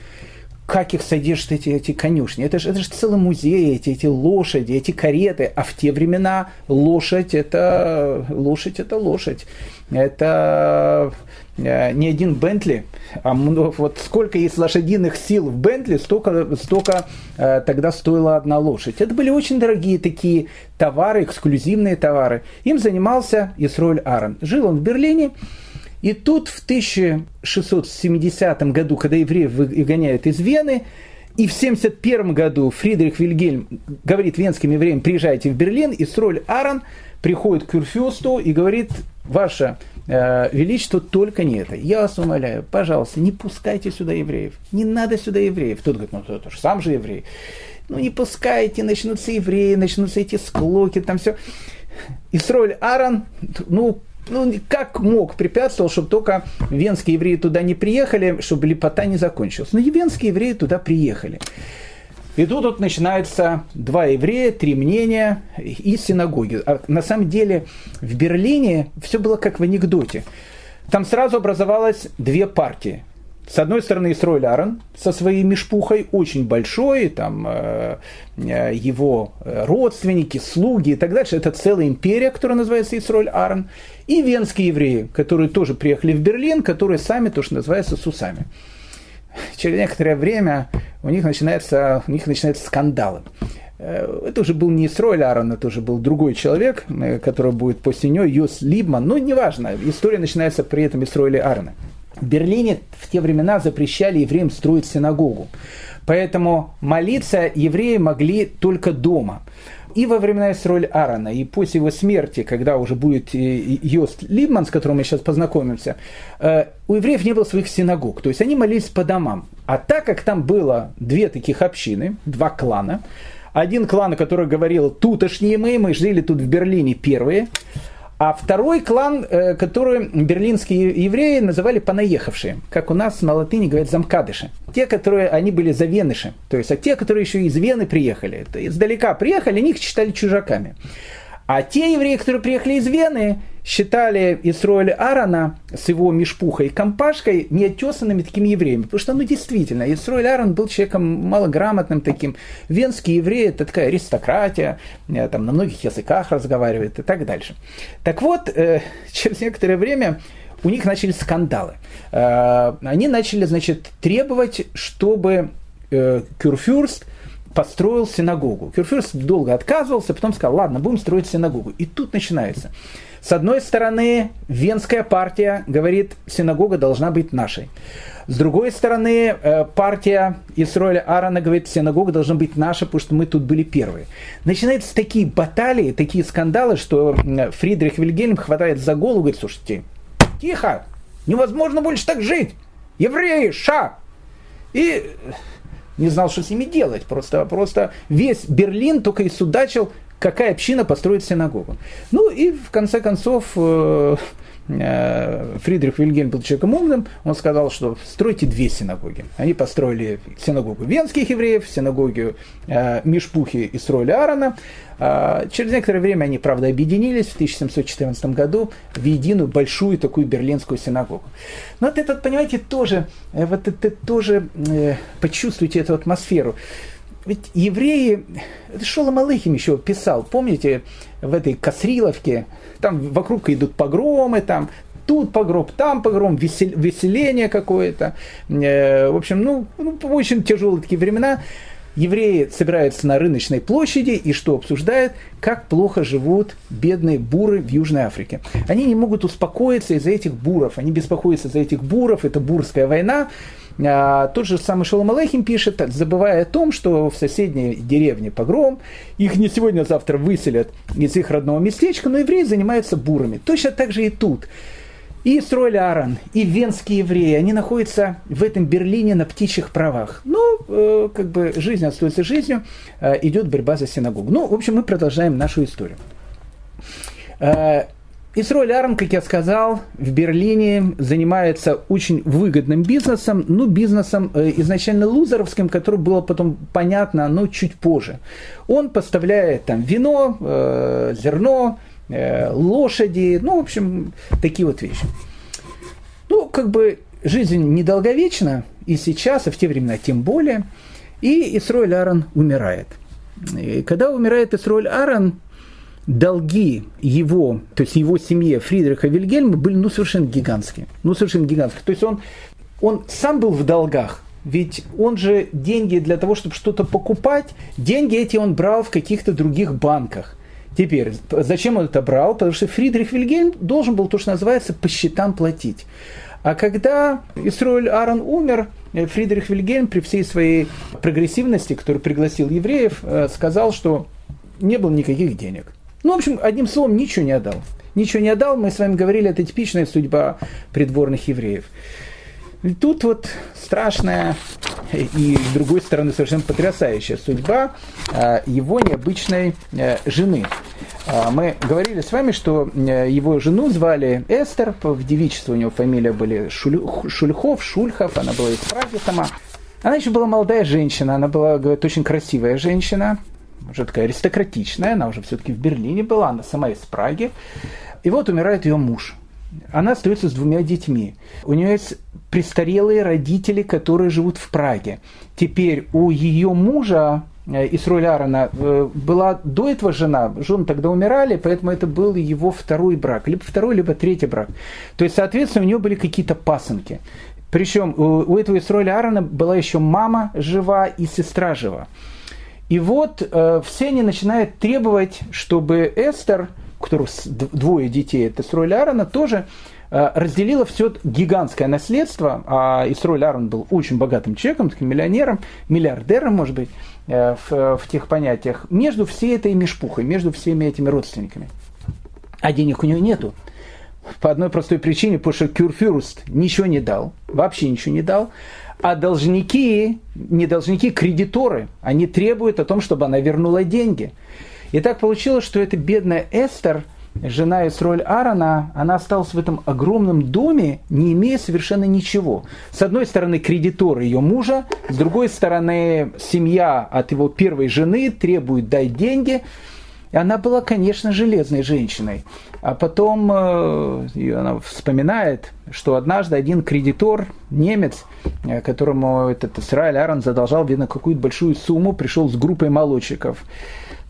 как их содержат эти, эти конюшни. Это же, это же целый музей, эти, эти лошади, эти кареты. А в те времена лошадь это лошадь это лошадь. Это э, не один Бентли, а вот сколько есть лошадиных сил в Бентли, столько, столько э, тогда стоила одна лошадь. Это были очень дорогие такие товары, эксклюзивные товары. Им занимался Исроль Аарон. Жил он в Берлине, и тут в 1670 году, когда евреев выгоняют из Вены, и в 1971 году Фридрих Вильгельм говорит венским евреям, приезжайте в Берлин, и Сроль Аарон приходит к Кюрфюсту и говорит, ваше э, величество, только не это. Я вас умоляю, пожалуйста, не пускайте сюда евреев. Не надо сюда евреев. Тот говорит, ну это же сам же еврей. Ну не пускайте, начнутся евреи, начнутся эти склоки, там все. Исроль Аарон, ну, ну, как мог, препятствовал, чтобы только венские евреи туда не приехали, чтобы лепота не закончилась. Но венские евреи туда приехали. И тут вот начинаются два еврея, три мнения и синагоги. А на самом деле в Берлине все было как в анекдоте. Там сразу образовалось две партии. С одной стороны, Исроиль Аарон со своей мешпухой, очень большой, там э, э его родственники, слуги и так дальше. Это целая империя, которая называется Исроиль Аарон. И венские евреи, которые тоже приехали в Берлин, которые сами то, что называется, сусами. Через некоторое время у них начинаются, у них начинаются скандалы. Э, это уже был не Исроиль Аарон, это уже был другой человек, э, который будет после него, Йос Либман. Ну, неважно, история начинается при этом Исроиле Аарона. В Берлине в те времена запрещали евреям строить синагогу. Поэтому молиться евреи могли только дома. И во времена Исроль Аарона, и после его смерти, когда уже будет Йост Либман, с которым мы сейчас познакомимся, э, у евреев не было своих синагог. То есть они молились по домам. А так как там было две таких общины, два клана, один клан, который говорил, тутошние мы, мы жили тут в Берлине первые, а второй клан, э, который берлинские евреи называли понаехавшие, как у нас на латыни говорят замкадыши. Те, которые, они были завеныши, то есть а те, которые еще из Вены приехали, издалека приехали, они их считали чужаками. А те евреи, которые приехали из Вены, считали Исроэль Аарона с его мешпухой и компашкой неотесанными такими евреями. Потому что, ну, действительно, Исроэль Аарон был человеком малограмотным таким. Венские евреи – это такая аристократия, э, там на многих языках разговаривает и так дальше. Так вот, э, *laughs* через некоторое время у них начались скандалы. Э, они начали, значит, требовать, чтобы Кюрфюрст построил синагогу. Кюрфюрст долго отказывался, потом сказал, ладно, будем строить синагогу. И тут начинается. С одной стороны, Венская партия говорит, синагога должна быть нашей. С другой стороны, э, партия Исроиля Аарона говорит, синагога должна быть наша, потому что мы тут были первые. Начинаются такие баталии, такие скандалы, что Фридрих Вильгельм хватает за голову и говорит, слушайте, тихо, невозможно больше так жить. Евреи, ша! И не знал, что с ними делать. Просто, просто весь Берлин только и судачил, какая община построит синагогу. Ну и в конце концов э, Фридрих Вильгельм был человеком умным, он сказал, что стройте две синагоги. Они построили синагогу венских евреев, синагогу э, Мишпухи и строили Аарона. А, через некоторое время они, правда, объединились в 1714 году в единую большую такую берлинскую синагогу. Но вот это, понимаете, тоже, вот это тоже почувствуйте эту атмосферу. Ведь евреи, это Шолом Алыхим еще писал, помните, в этой Касриловке, там вокруг идут погромы, там тут погром, там погром, весел, веселение какое-то. Э, в общем, ну, ну, очень тяжелые такие времена. Евреи собираются на рыночной площади и что обсуждают? Как плохо живут бедные буры в Южной Африке. Они не могут успокоиться из-за этих буров. Они беспокоятся за этих буров. Это бурская война. А, тот же самый Шолом Алейхим пишет, забывая о том, что в соседней деревне погром, их не сегодня, а завтра выселят из их родного местечка, но евреи занимаются бурами. Точно так же и тут. И Исроэль Аарон, и венские евреи, они находятся в этом Берлине на птичьих правах. Ну, э, как бы жизнь остается жизнью, э, идет борьба за синагогу. Ну, в общем, мы продолжаем нашу историю. Э, Исроль Арм, как я сказал, в Берлине занимается очень выгодным бизнесом, ну, бизнесом э, изначально лузеровским, который было потом понятно, но чуть позже. Он поставляет там вино, э, зерно, э, лошади, ну, в общем, такие вот вещи. Ну, как бы жизнь недолговечна, и сейчас, и в те времена тем более, и Исроль Аарон умирает. И когда умирает Исроль Аарон, долги его, то есть его семье Фридриха Вильгельма были ну, совершенно гигантские. Ну, совершенно гигантские. То есть он, он сам был в долгах, ведь он же деньги для того, чтобы что-то покупать, деньги эти он брал в каких-то других банках. Теперь, зачем он это брал? Потому что Фридрих Вильгельм должен был то, что называется, по счетам платить. А когда Исроэль Аарон умер, Фридрих Вильгельм при всей своей прогрессивности, который пригласил евреев, э, сказал, что не было никаких денег. Ну, в общем, одним словом, ничего не отдал. Ничего не отдал, мы с вами говорили, это типичная судьба придворных евреев. И тут вот страшная и, с другой стороны, совершенно потрясающая судьба а, его необычной э, жены. А, мы говорили с вами, что э, его жену звали Эстер, в девичестве у него фамилия были Шульхов, Шульхов, она была из Праги сама. Она еще была молодая женщина, она была, говорят, очень красивая женщина, уже такая аристократичная, она уже все-таки в Берлине была, она сама из Праги. И вот умирает ее муж. Она остается с двумя детьми. У нее есть престарелые родители, которые живут в Праге. Теперь у ее мужа э, Исроль Аарона э, была до этого жена, жены тогда умирали, поэтому это был его второй брак, либо второй, либо третий брак. То есть, соответственно, у нее были какие-то пасынки. Причем у этого Исроиля Аарона была еще мама жива и сестра жива. И вот э, все они начинают требовать, чтобы Эстер, у которой двое детей, это Исроиль Аарона, тоже э, разделила все гигантское наследство, а Исроль Аарон был очень богатым человеком, таким миллионером, миллиардером, может быть, э, в, в тех понятиях, между всей этой мешпухой, между всеми этими родственниками. А денег у нее нету. По одной простой причине, потому что Кюрфюрст ничего не дал, вообще ничего не дал. А должники, не должники, кредиторы, они требуют о том, чтобы она вернула деньги. И так получилось, что эта бедная Эстер, жена Исроль Аарона, она осталась в этом огромном доме, не имея совершенно ничего. С одной стороны, кредитор ее мужа, с другой стороны, семья от его первой жены требует дать деньги – и она была, конечно, железной женщиной. А потом э, она вспоминает, что однажды один кредитор, немец, э, которому этот Исраиль Аарон задолжал, видно, какую-то большую сумму, пришел с группой молодчиков.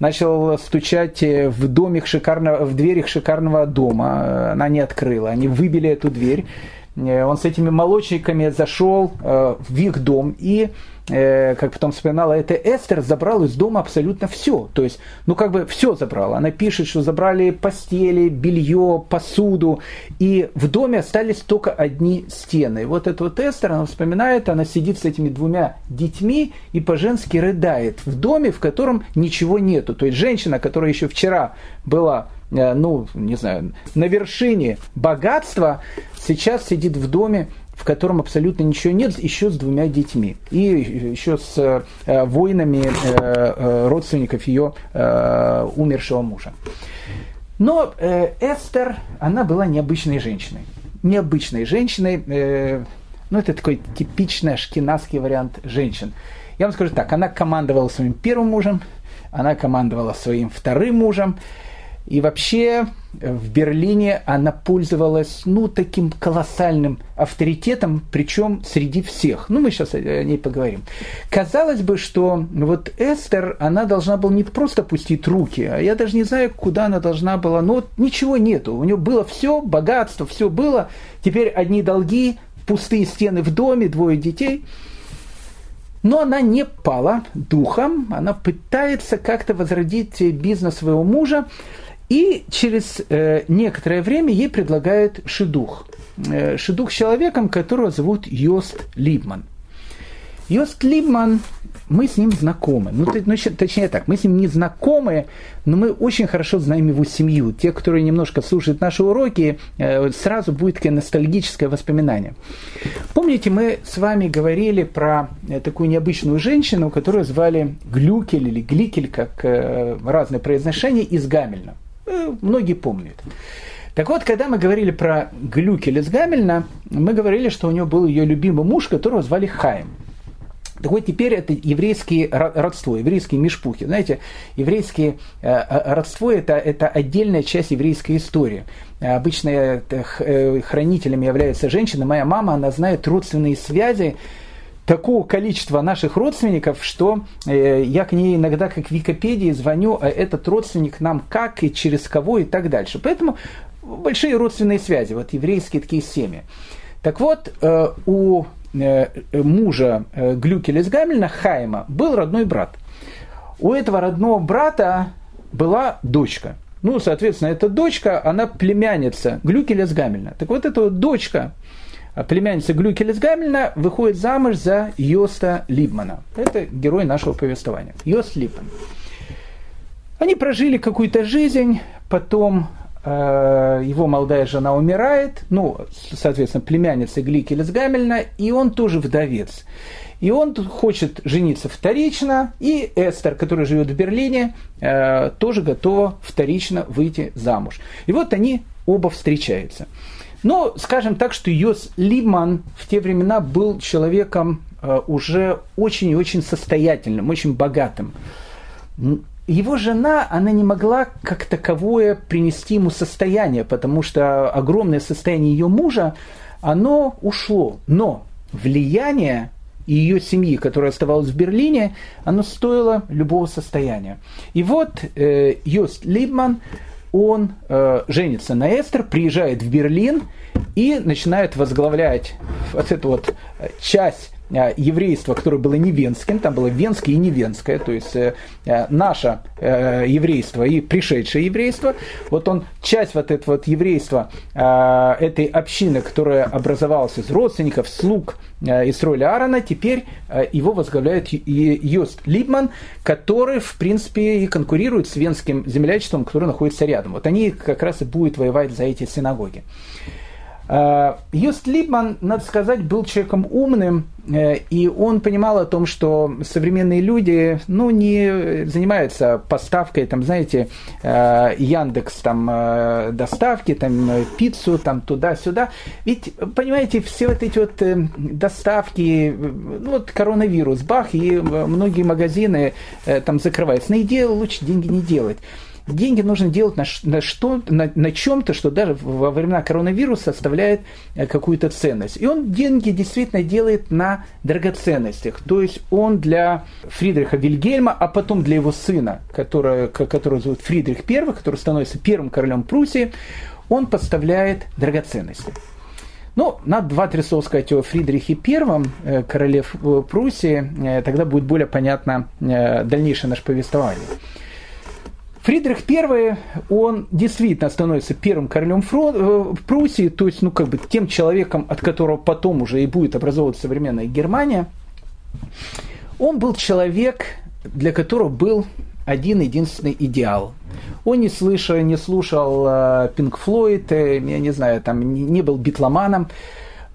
Начал стучать э, в, домик шикарного, в дверях шикарного дома. Она не открыла. Они выбили эту дверь. Он с этими молочниками зашел в их дом и э, как потом вспоминала, это Эстер забрал из дома абсолютно все. То есть, ну как бы все забрала. Она пишет, что забрали постели, белье, посуду. И в доме остались только одни стены. Вот эта вот Эстер, она вспоминает, она сидит с этими двумя детьми и по-женски рыдает в доме, в котором ничего нету. То есть женщина, которая еще вчера была э, ну, не знаю, на вершине богатства, сейчас сидит в доме, в котором абсолютно ничего нет, еще с двумя детьми. И еще с э, воинами э, э, родственников ее умершего мужа. Но Эстер, она была необычной женщиной. Необычной женщиной, ну это такой типичный ашкенадский вариант женщин. Я вам скажу так, она командовала своим первым мужем, она командовала своим вторым мужем, и вообще в Берлине она пользовалась, ну, таким колоссальным авторитетом, причем среди всех. Ну, мы сейчас о ней поговорим. Казалось бы, что вот Эстер, она должна была не просто пустить руки, а я даже не знаю, куда она должна была, но вот ничего нету. У нее было все, богатство, все было. Теперь одни долги, пустые стены в доме, двое детей – но она не пала духом, она пытается как-то возродить бизнес своего мужа, и через э, некоторое время ей предлагают шедух. Э, шедух с человеком, которого зовут Йост Либман. Йост Либман, мы с ним знакомы. Ну, ну, точнее так, мы с ним не знакомы, но мы очень хорошо знаем его семью. Те, которые немножко слушают наши уроки, э, сразу будет такое ностальгическое воспоминание. Помните, мы с вами говорили про э, такую необычную женщину, которую звали Глюкель или Гликель, как э, разное произношение, из Гамельна. Э, многие помнят. Так вот, когда мы говорили про Глюкеля из Гамельна, мы говорили, что у него был ее любимый муж, которого звали Хайм. Так вот, теперь это еврейское родство, еврейские мишпухи. Знаете, еврейское э, э, родство это, – это отдельная часть еврейской истории. Обычно хранителями является женщина. Моя мама, она знает родственные связи такого количества наших родственников, что э, я к ней иногда как Википедии звоню, а этот родственник нам как и через кого и так дальше. Поэтому большие родственные связи, вот еврейские такие семьи. Так вот, э, у э, мужа э, Глюкеля Гамельна, Хайма, был родной брат. У этого родного брата была дочка. Ну, соответственно, эта дочка, она племянница Глюкеля Гамельна. Так вот, эта вот дочка племянница Глюкелес Гамельна выходит замуж за Йоста Либмана. Это герой нашего повествования. Йост Либман. Они прожили какую-то жизнь, потом э, его молодая жена умирает, ну, соответственно, племянница Гликелес Гамельна, и он тоже вдовец. И он хочет жениться вторично, и Эстер, которая живет в Берлине, э, тоже готова вторично выйти замуж. И вот они оба встречаются. Но скажем так, что Йос Либман в те времена был человеком э, уже очень и очень состоятельным, очень богатым. Его жена, она не могла как таковое принести ему состояние, потому что огромное состояние ее мужа, оно ушло. Но влияние ее семьи, которая оставалась в Берлине, оно стоило любого состояния. И вот э, Йост Либман, он э, женится на Эстер, приезжает в Берлин и начинает возглавлять вот эту вот э, часть еврейство, которое было не венским, там было венское и не венское, то есть э, э, наше еврейство и пришедшее еврейство, вот он часть вот этого вот еврейства, этой общины, которая образовалась из родственников, слуг из роли Аарона, теперь его возглавляет Йост Либман, который, в принципе, и конкурирует с венским землячеством, которое находится рядом. Вот они как раз и будут воевать за эти синагоги. Э, Юст Липман, надо сказать, был человеком умным, э, и он понимал о том, что современные люди, ну, не занимаются поставкой, там, знаете, э, Яндекс, там, доставки, там, пиццу, там, туда-сюда. Ведь, понимаете, все вот эти вот доставки, ну, вот коронавирус, бах, и многие магазины там закрываются. На идее лучше деньги не делать деньги нужно делать на, на, что, на, на чем-то, что даже во времена коронавируса составляет э, какую-то ценность. И он деньги действительно делает на драгоценностях. То есть он для Фридриха Вильгельма, а потом для его сына, который, которого зовут Фридрих I, который становится первым королем Пруссии, он поставляет драгоценности. Ну, надо два-три слова сказать о Фридрихе I, э, короле э, Пруссии, тогда будет более понятно дальнейшее наше повествование. Фридрих I, он действительно становится первым королем фронт, э, Пруссии, то есть, ну, как бы тем человеком, от которого потом уже и будет образовываться современная Германия. Он был человек, для которого был один единственный идеал. Он не слышал, не слушал Пинк uh, Флойд, я не знаю, там не был битломаном.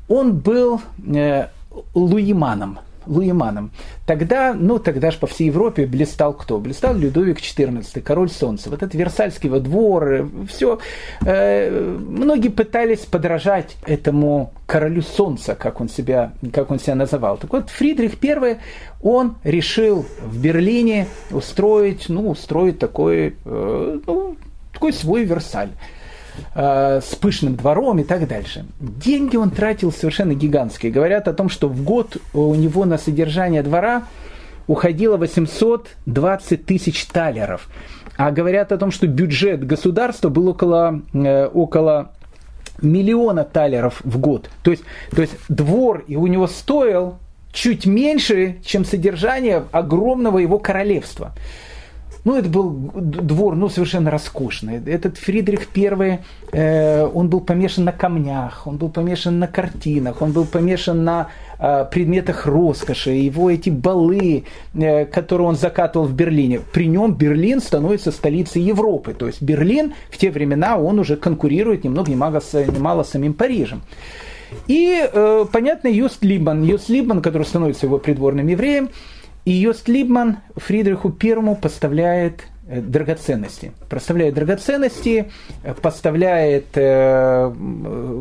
Он был э, луиманом. Луиманом. Тогда, ну, тогда же по всей Европе блистал кто? Блистал Людовик XIV, король солнца. Вот этот Версальский во двор, все. Э, многие пытались подражать этому королю солнца, как он себя, как он себя называл. Так вот, Фридрих I, он решил в Берлине устроить, ну, устроить такой, э, ну, такой свой Версаль. Э, с пышным двором и так дальше. Деньги он тратил совершенно гигантские. Говорят о том, что в год у него на содержание двора уходило 820 тысяч талеров. А говорят о том, что бюджет государства был около, э, около миллиона талеров в год. То есть, то есть двор и у него стоил чуть меньше, чем содержание огромного его королевства. Ну, это был двор, ну, совершенно роскошный. Этот Фридрих I, э, он был помешан на камнях, он был помешан на картинах, он был помешан на э, предметах роскоши, его эти балы, э, которые он закатывал в Берлине. При нем Берлин становится столицей Европы. То есть Берлин в те времена, он уже конкурирует ни много ни мало, ни мало с самим Парижем. И, э, понятно, Юст Либман, Юст Либман, который становится его придворным евреем, и Йост Либман Фридриху Первому поставляет э, драгоценности. Поставляет драгоценности, э, поставляет э,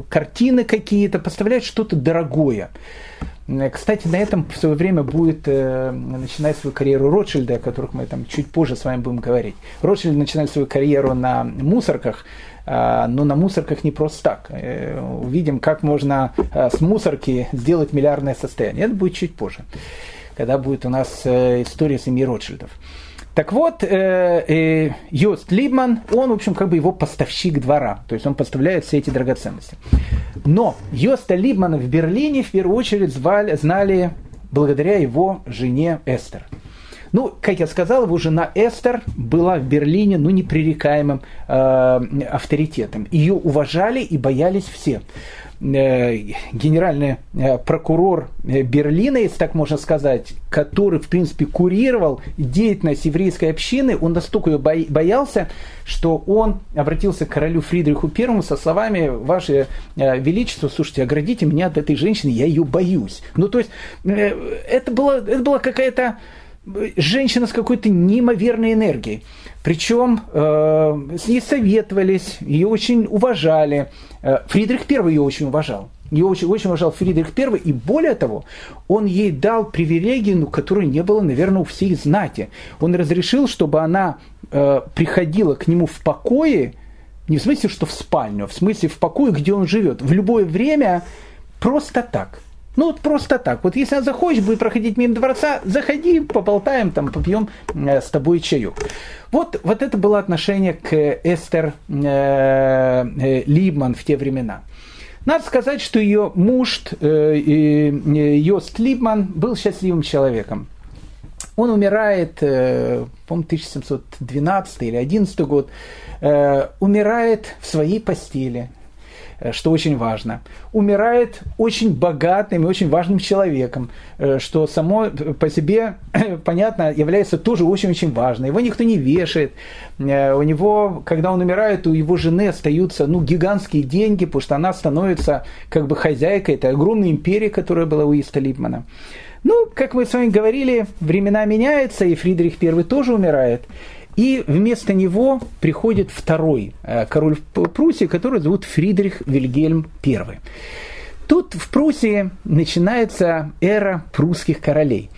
картины какие-то, поставляет что-то дорогое. Э, кстати, на этом в свое время будет э, начинать свою карьеру Ротшильда, о которых мы там чуть позже с вами будем говорить. Ротшильд начинает свою карьеру на мусорках, э, но на мусорках не просто так. Э, увидим, как можно э, с мусорки сделать миллиардное состояние. Это будет чуть позже когда будет у нас э, история семьи Ротшильдов. Так вот, э, э, Йост Либман, он, в общем, как бы его поставщик двора, то есть он поставляет все эти драгоценности. Но Йоста Либмана в Берлине в первую очередь звали, знали благодаря его жене Эстер. Ну, как я сказал, его жена Эстер была в Берлине ну, непререкаемым э, авторитетом. Ее уважали и боялись все. Генеральный прокурор Берлина, если так можно сказать, который, в принципе, курировал деятельность еврейской общины, он настолько ее боялся, что он обратился к королю Фридриху Первому со словами «Ваше Величество, слушайте, оградите меня от этой женщины, я ее боюсь». Ну, то есть, это была, это была какая-то женщина с какой-то неимоверной энергией. Причем э, с ней советовались, ее очень уважали. Э, Фридрих I ее очень уважал. Ее очень, очень уважал Фридрих I, и более того, он ей дал привилегию, ну, которой не было, наверное, у всей знати. Он разрешил, чтобы она э, приходила к нему в покое, не в смысле, что в спальню, а в смысле в покое, где он живет, в любое время, просто так – ну, вот просто так. Вот если она захочет, будет проходить мимо дворца, заходи, поболтаем, там, попьем э, с тобой чаю. Вот, вот это было отношение к Эстер э, э, Либман в те времена. Надо сказать, что ее муж, э, э, Йост Либман, был счастливым человеком. Он умирает, э, по-моему, 1712 или 11 год, э, умирает в своей постели, Э, что очень важно. Умирает очень богатым и очень важным человеком, э, что само по себе, *clears throat* понятно, является тоже очень-очень важно. Его никто не вешает. Э, у него, когда он умирает, у его жены остаются ну, гигантские деньги, потому что она становится как бы хозяйкой этой огромной империи, которая была у Иста Липмана. Ну, как мы с вами говорили, времена меняются, и Фридрих I тоже умирает. И вместо него приходит второй э, король Пруссии, который зовут Фридрих Вильгельм I. Тут в Пруссии начинается эра прусских королей.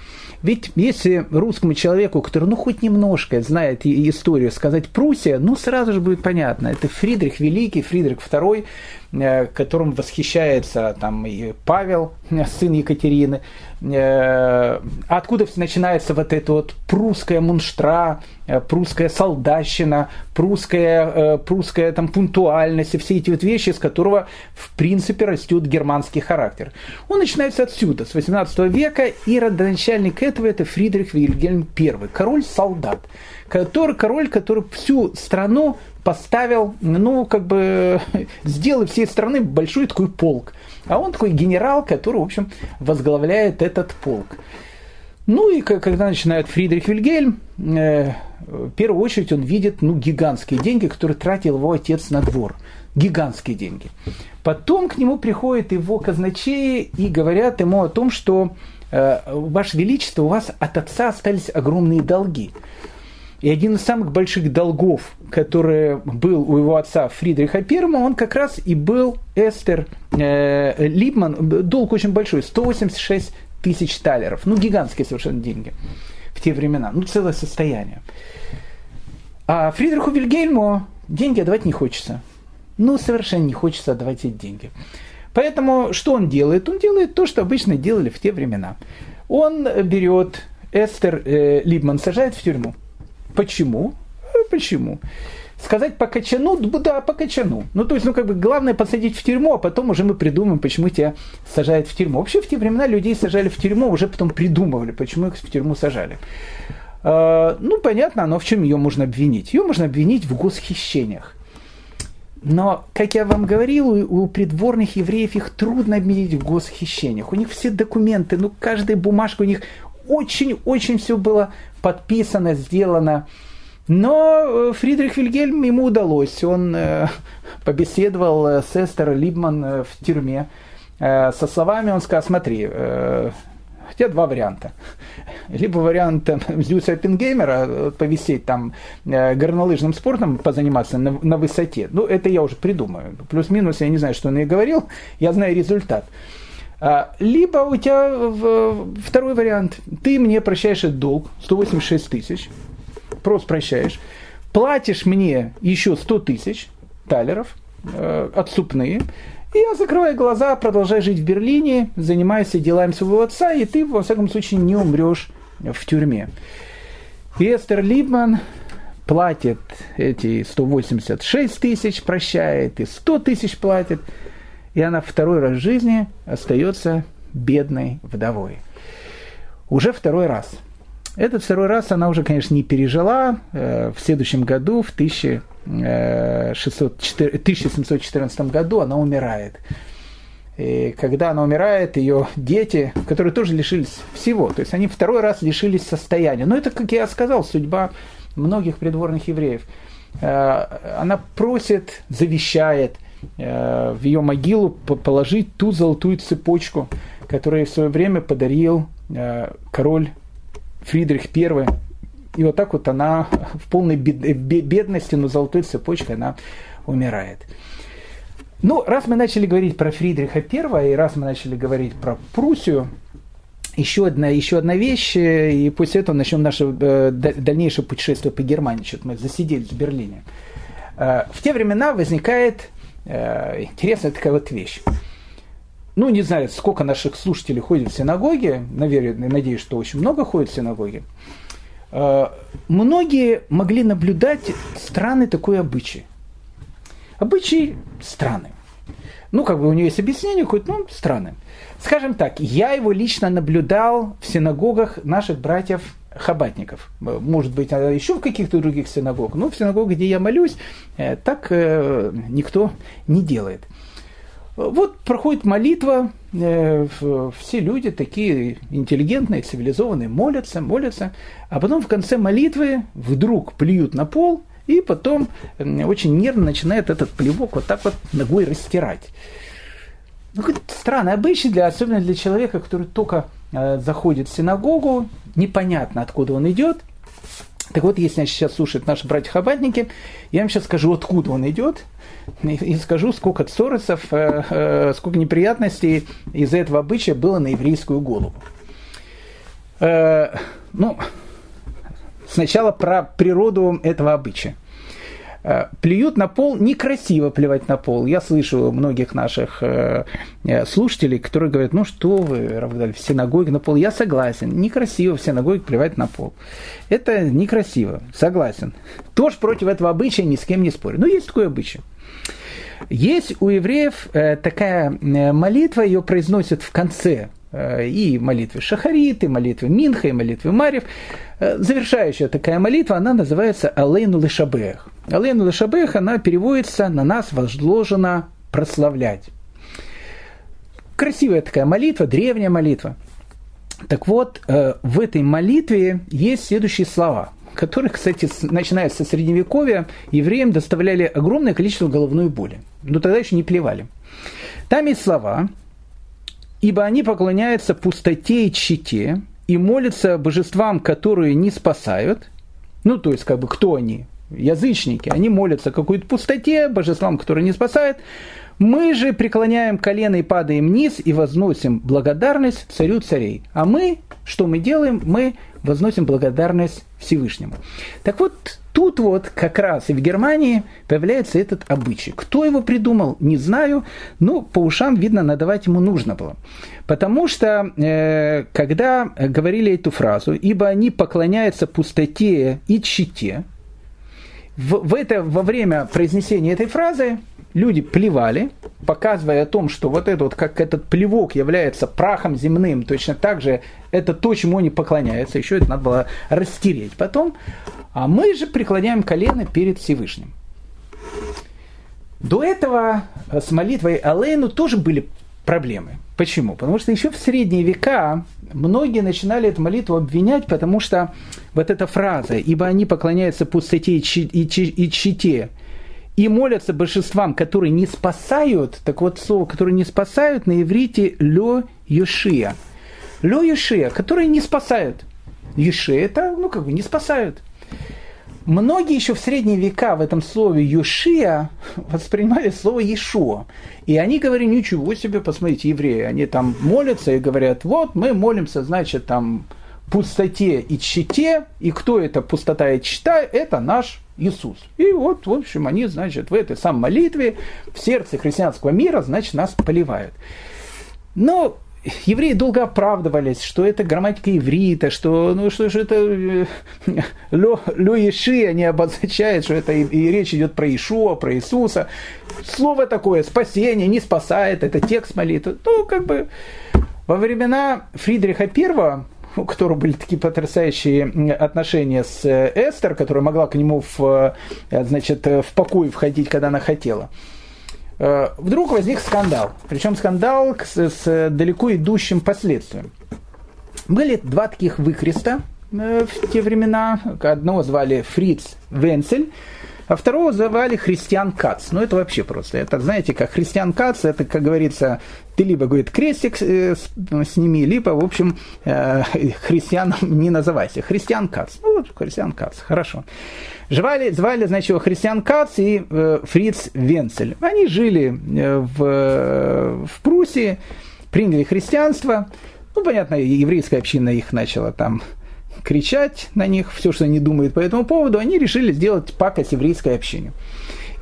Ведь если русскому человеку, который ну хоть немножко знает историю, сказать Пруссия, ну сразу же будет понятно. Это Фридрих Великий, Фридрих II, которым восхищается там и Павел, э, сын Екатерины. Э, откуда начинается вот эта вот прусская мунштра, прусская солдащина, прусская, прусская там пунктуальность и все эти вот вещи, с которого в принципе растет германский характер. Он начинается отсюда, с 18 века, и родоначальник этого это Фридрих Вильгельм I, король-солдат, который, король, который всю страну поставил, ну, как бы, *laughs* сделал всей страны большой такой полк. А он такой генерал, который, в общем, возглавляет этот полк. Ну и когда начинает Фридрих Вильгельм, э, в первую очередь он видит ну, гигантские деньги, которые тратил его отец на двор. Гигантские деньги. Потом к нему приходят его казначеи и говорят ему о том, что э, Ваше Величество, у вас от отца остались огромные долги. И один из самых больших долгов, который был у его отца Фридриха I, он как раз и был Эстер э, Липман. Долг очень большой, 186 тысяч талеров. Ну, гигантские совершенно деньги в те времена. Ну, целое состояние. А Фридриху Вильгельму деньги отдавать не хочется. Ну, совершенно не хочется отдавать эти деньги. Поэтому что он делает? Он делает то, что обычно делали в те времена. Он берет Эстер э, Либман, сажает в тюрьму. Почему? Э, почему? Сказать по качану, да, по качану. Ну, то есть, ну, как бы, главное посадить в тюрьму, а потом уже мы придумаем, почему тебя сажают в тюрьму. Вообще, в те времена людей сажали в тюрьму, уже потом придумывали, почему их в тюрьму сажали. Э, ну, понятно, но в чем ее можно обвинить? Ее можно обвинить в госхищениях. Но, как я вам говорил, у, придворных евреев их трудно обвинить в госхищениях. У них все документы, ну, каждая бумажка у них очень-очень все было подписано, сделано. Но э, Фридрих Вильгельм ему удалось. Он э, побеседовал э, с Эстер Либман в тюрьме. Со словами он сказал, смотри, хотя два варианта. Либо вариант Зюса Пингеймера, повисеть там горнолыжным спортом, позаниматься на, на высоте. Ну, это я уже придумаю. Плюс-минус, я не знаю, что он и говорил, я знаю результат. А, либо у тебя второй вариант. Ты мне прощаешь этот долг, 186 тысяч, просто прощаешь, платишь мне еще 100 тысяч талеров, э, отступные, и я закрываю глаза, продолжаю жить в Берлине, занимаюсь делами своего отца, и ты, во всяком случае, не умрешь в тюрьме. И Эстер Либман платит эти 186 тысяч, прощает, и 100 тысяч платит – и она второй раз в жизни остается бедной вдовой. Уже второй раз. Этот второй раз она уже, конечно, не пережила. Э, в следующем году, в 1604, 1714 году, она умирает. И когда она умирает, ее дети, которые тоже лишились всего, то есть они второй раз лишились состояния. Но это, как я сказал, судьба многих придворных евреев. Э, она просит, завещает э, в ее могилу положить ту золотую цепочку, которую в свое время подарил э, король Фридрих I. И вот так вот она *laughs* в полной бедности, но золотой цепочкой она умирает. Ну, раз мы начали говорить про Фридриха I, и раз мы начали говорить про Пруссию, еще одна, еще одна вещь, и после этого начнем наше э, дальнейшее путешествие по Германии. Что-то мы засиделись в Берлине. Э, в те времена возникает э, интересная такая вот вещь. Ну, не знаю, сколько наших слушателей ходит в синагоги, наверное, надеюсь, что очень много ходит в синагоги. Многие могли наблюдать странный такой обычай – Обычай странный. Ну, как бы у нее есть объяснение какое-то, ну, странное. Скажем так, я его лично наблюдал в синагогах наших братьев хабатников. Может быть, а еще в каких-то других синагогах. Но в синагогах, где я молюсь, э, так э, никто не делает. Вот проходит молитва, э, все люди такие интеллигентные, цивилизованные, молятся, молятся, а потом в конце молитвы вдруг плюют на пол – и потом очень нервно начинает этот плевок вот так вот ногой растирать. Ну, странный обычай, для, особенно для человека, который только заходит в синагогу, непонятно, откуда он идет. Так вот, если сейчас слушают наши братья-хабатники, я вам сейчас скажу, откуда он идет, и, скажу, сколько цоросов, э, э, сколько неприятностей из-за этого обычая было на еврейскую голову. Э, ну, Сначала про природу этого обычая. Э, плюют на пол, некрасиво плевать на пол. Я слышу многих наших э, э, слушателей, которые говорят, ну что вы, Равдаль, в синагоге на пол. Я согласен, некрасиво в синагоге плевать на пол. Это некрасиво, согласен. Тоже против этого обычая ни с кем не спорю. Но есть такое обычай. Есть у евреев такая молитва, ее произносят в конце и молитвы Шахарит, и молитвы Минха, и молитвы Марьев. Завершающая такая молитва, она называется Алейну Лешабех. Алейну Лешабех, она переводится «на нас возложено прославлять». Красивая такая молитва, древняя молитва. Так вот, э, в этой молитве есть следующие слова, которые, кстати, начиная со Средневековья, евреям доставляли огромное количество головной боли. Но тогда еще не плевали. Там есть слова, ибо они поклоняются пустоте и чите, и молятся божествам, которые не спасают. Ну, то есть, как бы, кто они? Язычники. Они молятся какой-то пустоте, божествам, которые не спасают. Мы же преклоняем колено и падаем вниз и возносим благодарность царю царей. А мы, что мы делаем? Мы возносим благодарность Всевышнему. Так вот, тут вот как раз и в Германии появляется этот обычай. Кто его придумал, не знаю, но по ушам, видно, надавать ему нужно было. Потому что, э, когда говорили эту фразу, ибо они поклоняются пустоте и чите, в, в это, во время произнесения этой фразы люди плевали, показывая о том, что вот это вот, как этот плевок является прахом земным, точно так же это то, чему они поклоняются, еще это надо было растереть потом, а мы же преклоняем колено перед Всевышним. До этого с молитвой Алейну тоже были проблемы. Почему? Потому что еще в средние века многие начинали эту молитву обвинять, потому что вот эта фраза «ибо они поклоняются пустоте и чите», и молятся божествам, которые не спасают, так вот слово, которые не спасают на иврите «лё юшия». «Лё юшия», которые не спасают. Юшия – это, ну, как бы, не спасают. Многие еще в средние века в этом слове «юшия» воспринимали слово «ешуа». И они говорили, ничего себе, посмотрите, евреи, они там молятся и говорят, вот мы молимся, значит, там пустоте и чите, и кто это пустота и чита, это наш Иисус. И вот, в общем, они, значит, в этой самой молитве в сердце христианского мира, значит, нас поливают. Но евреи долго оправдывались, что это грамматика иврита, что, ну, что, что это э, лё, лё они обозначают, что это и, и речь идет про Ишуа, про Иисуса. Слово такое, спасение, не спасает, это текст молитвы. Ну, как бы во времена Фридриха I у которого были такие потрясающие отношения с э, Эстер, которая могла к нему в, э, значит, в покой входить, когда она хотела. э, вдруг возник скандал. Причем скандал с, с далеко идущим последствием. Были два таких выкреста э, в те времена. Одного звали Фриц Венцель, а второго звали Христиан Кац. Ну, это вообще просто. Это, знаете, как Христиан Кац, это, как говорится, ты либо, говорит, крестик э, сними, либо, в общем, э, *laughs* христианом *laughs* не называйся. Христиан Кац. Ну, вот, Христиан Кац, хорошо. Звали, звали, значит, его Христиан Кац и э, Фриц Венцель. Они жили э, в, в Пруссии, приняли христианство. Ну, понятно, еврейская община их начала там кричать на них, все, что они думают по этому поводу, они решили сделать пакость еврейской общине.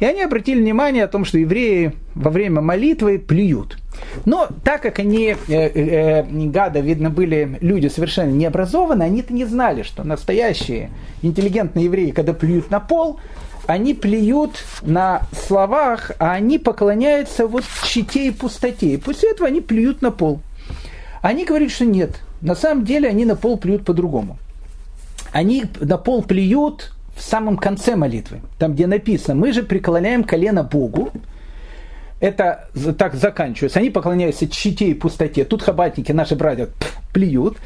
И они обратили внимание о том, что евреи во время молитвы плюют. Но так как они, э, э, э гада, видно, были люди совершенно необразованные, они-то не знали, что настоящие интеллигентные евреи, когда плюют на пол, они плюют на словах, а они поклоняются вот щите и пустоте. И после этого они плюют на пол. Они говорят, что нет. На самом деле они на пол плюют по-другому они на пол плюют в самом конце молитвы, там, где написано, мы же преклоняем колено Богу, это так заканчивается. Они поклоняются чите и пустоте. Тут хабатники, наши братья, плюют.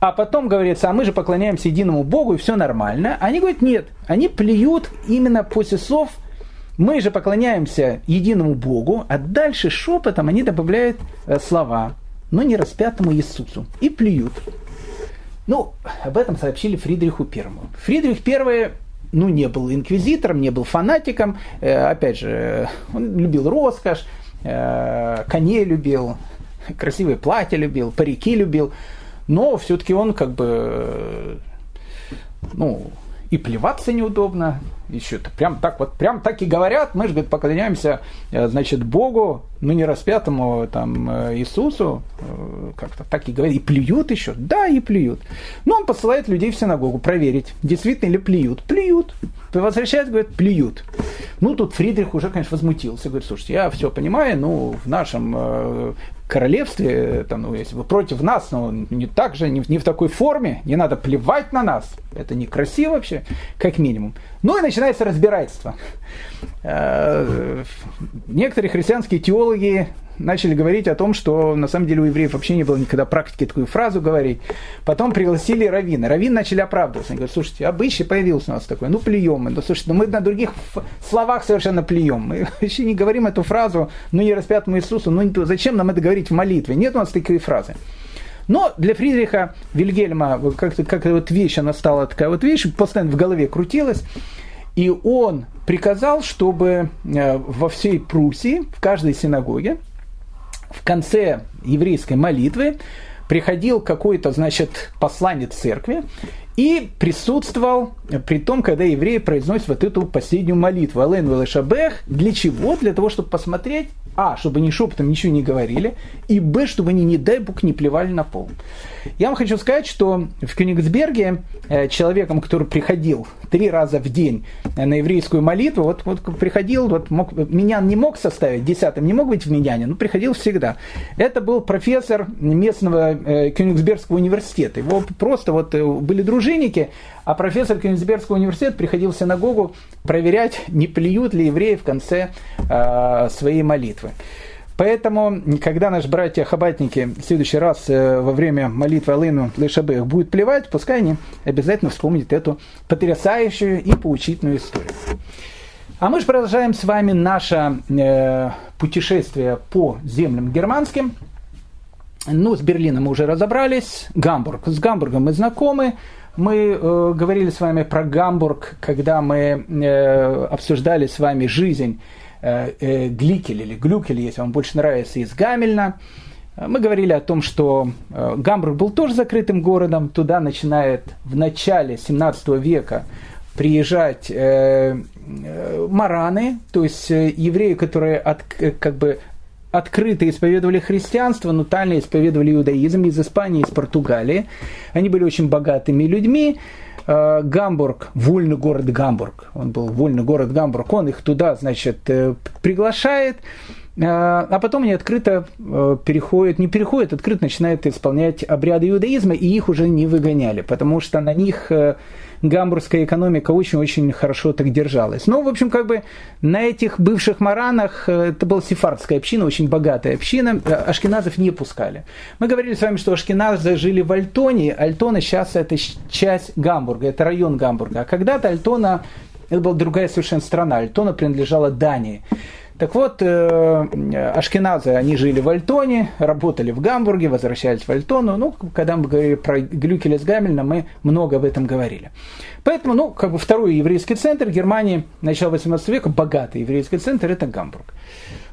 А потом говорится, а мы же поклоняемся единому Богу, и все нормально. Они говорят, нет, они плюют именно после слов мы же поклоняемся единому Богу, а дальше шепотом они добавляют э, слова, но не распятому Иисусу, и плюют. Ну, об этом сообщили Фридриху Первому. Фридрих Первый ну, не был инквизитором, не был фанатиком. Э, опять же, он любил роскошь, э, коней любил, красивые платья любил, парики любил. Но все-таки он как бы, э, ну, и плеваться неудобно, еще-то прям так вот, прям так и говорят, мы же, говорит, поклоняемся, э, значит, Богу, ну не распятому там э, Иисусу, э, как-то так и говорят, и плюют еще, да, и плюют. Но он посылает людей в синагогу проверить, действительно ли плюют. Плюют. Возвращается, говорит, плюют. Ну, тут Фридрих уже, конечно, возмутился. Говорит, слушайте, я все понимаю, ну, в нашем королевстве, там, ну, если вы против нас, но не так же, не, не в такой форме, не надо плевать на нас. Это некрасиво вообще, как минимум. Ну и начинается разбирательство. Э, некоторые христианские теологи начали говорить о том, что на самом деле у евреев вообще не было никогда практики такую фразу говорить. Потом пригласили раввина. Раввин начали оправдываться. Они говорят, слушайте, обычай появился у нас такой, ну плюем мы. Ну, слушайте, ну мы на других словах совершенно плюем. Мы *laughs* вообще не говорим эту фразу, ну не распятому Иисусу, ну зачем нам это говорить в молитве? Нет у нас такой фразы. Но для Фридриха Вильгельма как-то как вот вещь, она стала такая вот вещь, постоянно в голове крутилась. И он приказал, чтобы э, во всей Пруссии, в каждой синагоге, в конце еврейской молитвы приходил какой-то, значит, посланец церкви и присутствовал при том, когда евреи произносят вот эту последнюю молитву. Ален Велешабех. Для чего? Для того, чтобы посмотреть, а, чтобы они шепотом ничего не говорили, и б, чтобы они, не дай бог, не плевали на пол. Я вам хочу сказать, что в Кёнигсберге э, человеком, который приходил три раза в день на еврейскую молитву, вот, вот приходил, вот мог, меня не мог составить, десятым не мог быть в миняне, но приходил всегда. Это был профессор местного э, Кёнигсбергского университета. Его просто вот э, были дружинники, а профессор Кёнигсбергского университета приходил в синагогу проверять, не плюют ли евреи в конце э, своей молитвы. Поэтому, когда наши братья-хабатники в следующий раз э, во время молитвы Алыну Лешабех будут плевать, пускай они обязательно вспомнят эту потрясающую и поучительную историю. А мы же продолжаем с вами наше э, путешествие по землям германским. Ну, с Берлином мы уже разобрались, Гамбург. С Гамбургом мы знакомы. Мы э, говорили с вами про Гамбург, когда мы э, обсуждали с вами жизнь э, э, Гликель или Глюкель, если вам больше нравится, из Гамельна. Мы говорили о том, что э, Гамбург был тоже закрытым городом. Туда начинает в начале 17 века приезжать э, э, мараны, то есть э, евреи, которые от, как бы открыто исповедовали христианство, но тайно исповедовали иудаизм из Испании, из Португалии. Они были очень богатыми людьми. Э, Гамбург, вольный город Гамбург, он был вольный город Гамбург, он их туда, значит, э, приглашает. А потом они открыто переходят, не переходят, открыто начинают исполнять обряды иудаизма, и их уже не выгоняли, потому что на них гамбургская экономика очень-очень хорошо так держалась. Но, в общем, как бы на этих бывших маранах, э, это была сефардская община, очень богатая община, э, ашкеназов не пускали. Мы говорили с вами, что ашкеназы жили в Альтоне, Альтона сейчас это часть Гамбурга, это район Гамбурга. А когда-то Альтона, это была другая совершенно страна, Альтона принадлежала Дании. Так вот, э, ашкеназы, они жили в Альтоне, работали в Гамбурге, возвращались в Альтону. Ну, когда мы говорили про Глюкеля с Гамельна, мы много об этом говорили. Поэтому, ну, как бы второй еврейский центр Германии начала 18 века, богатый еврейский центр, это Гамбург.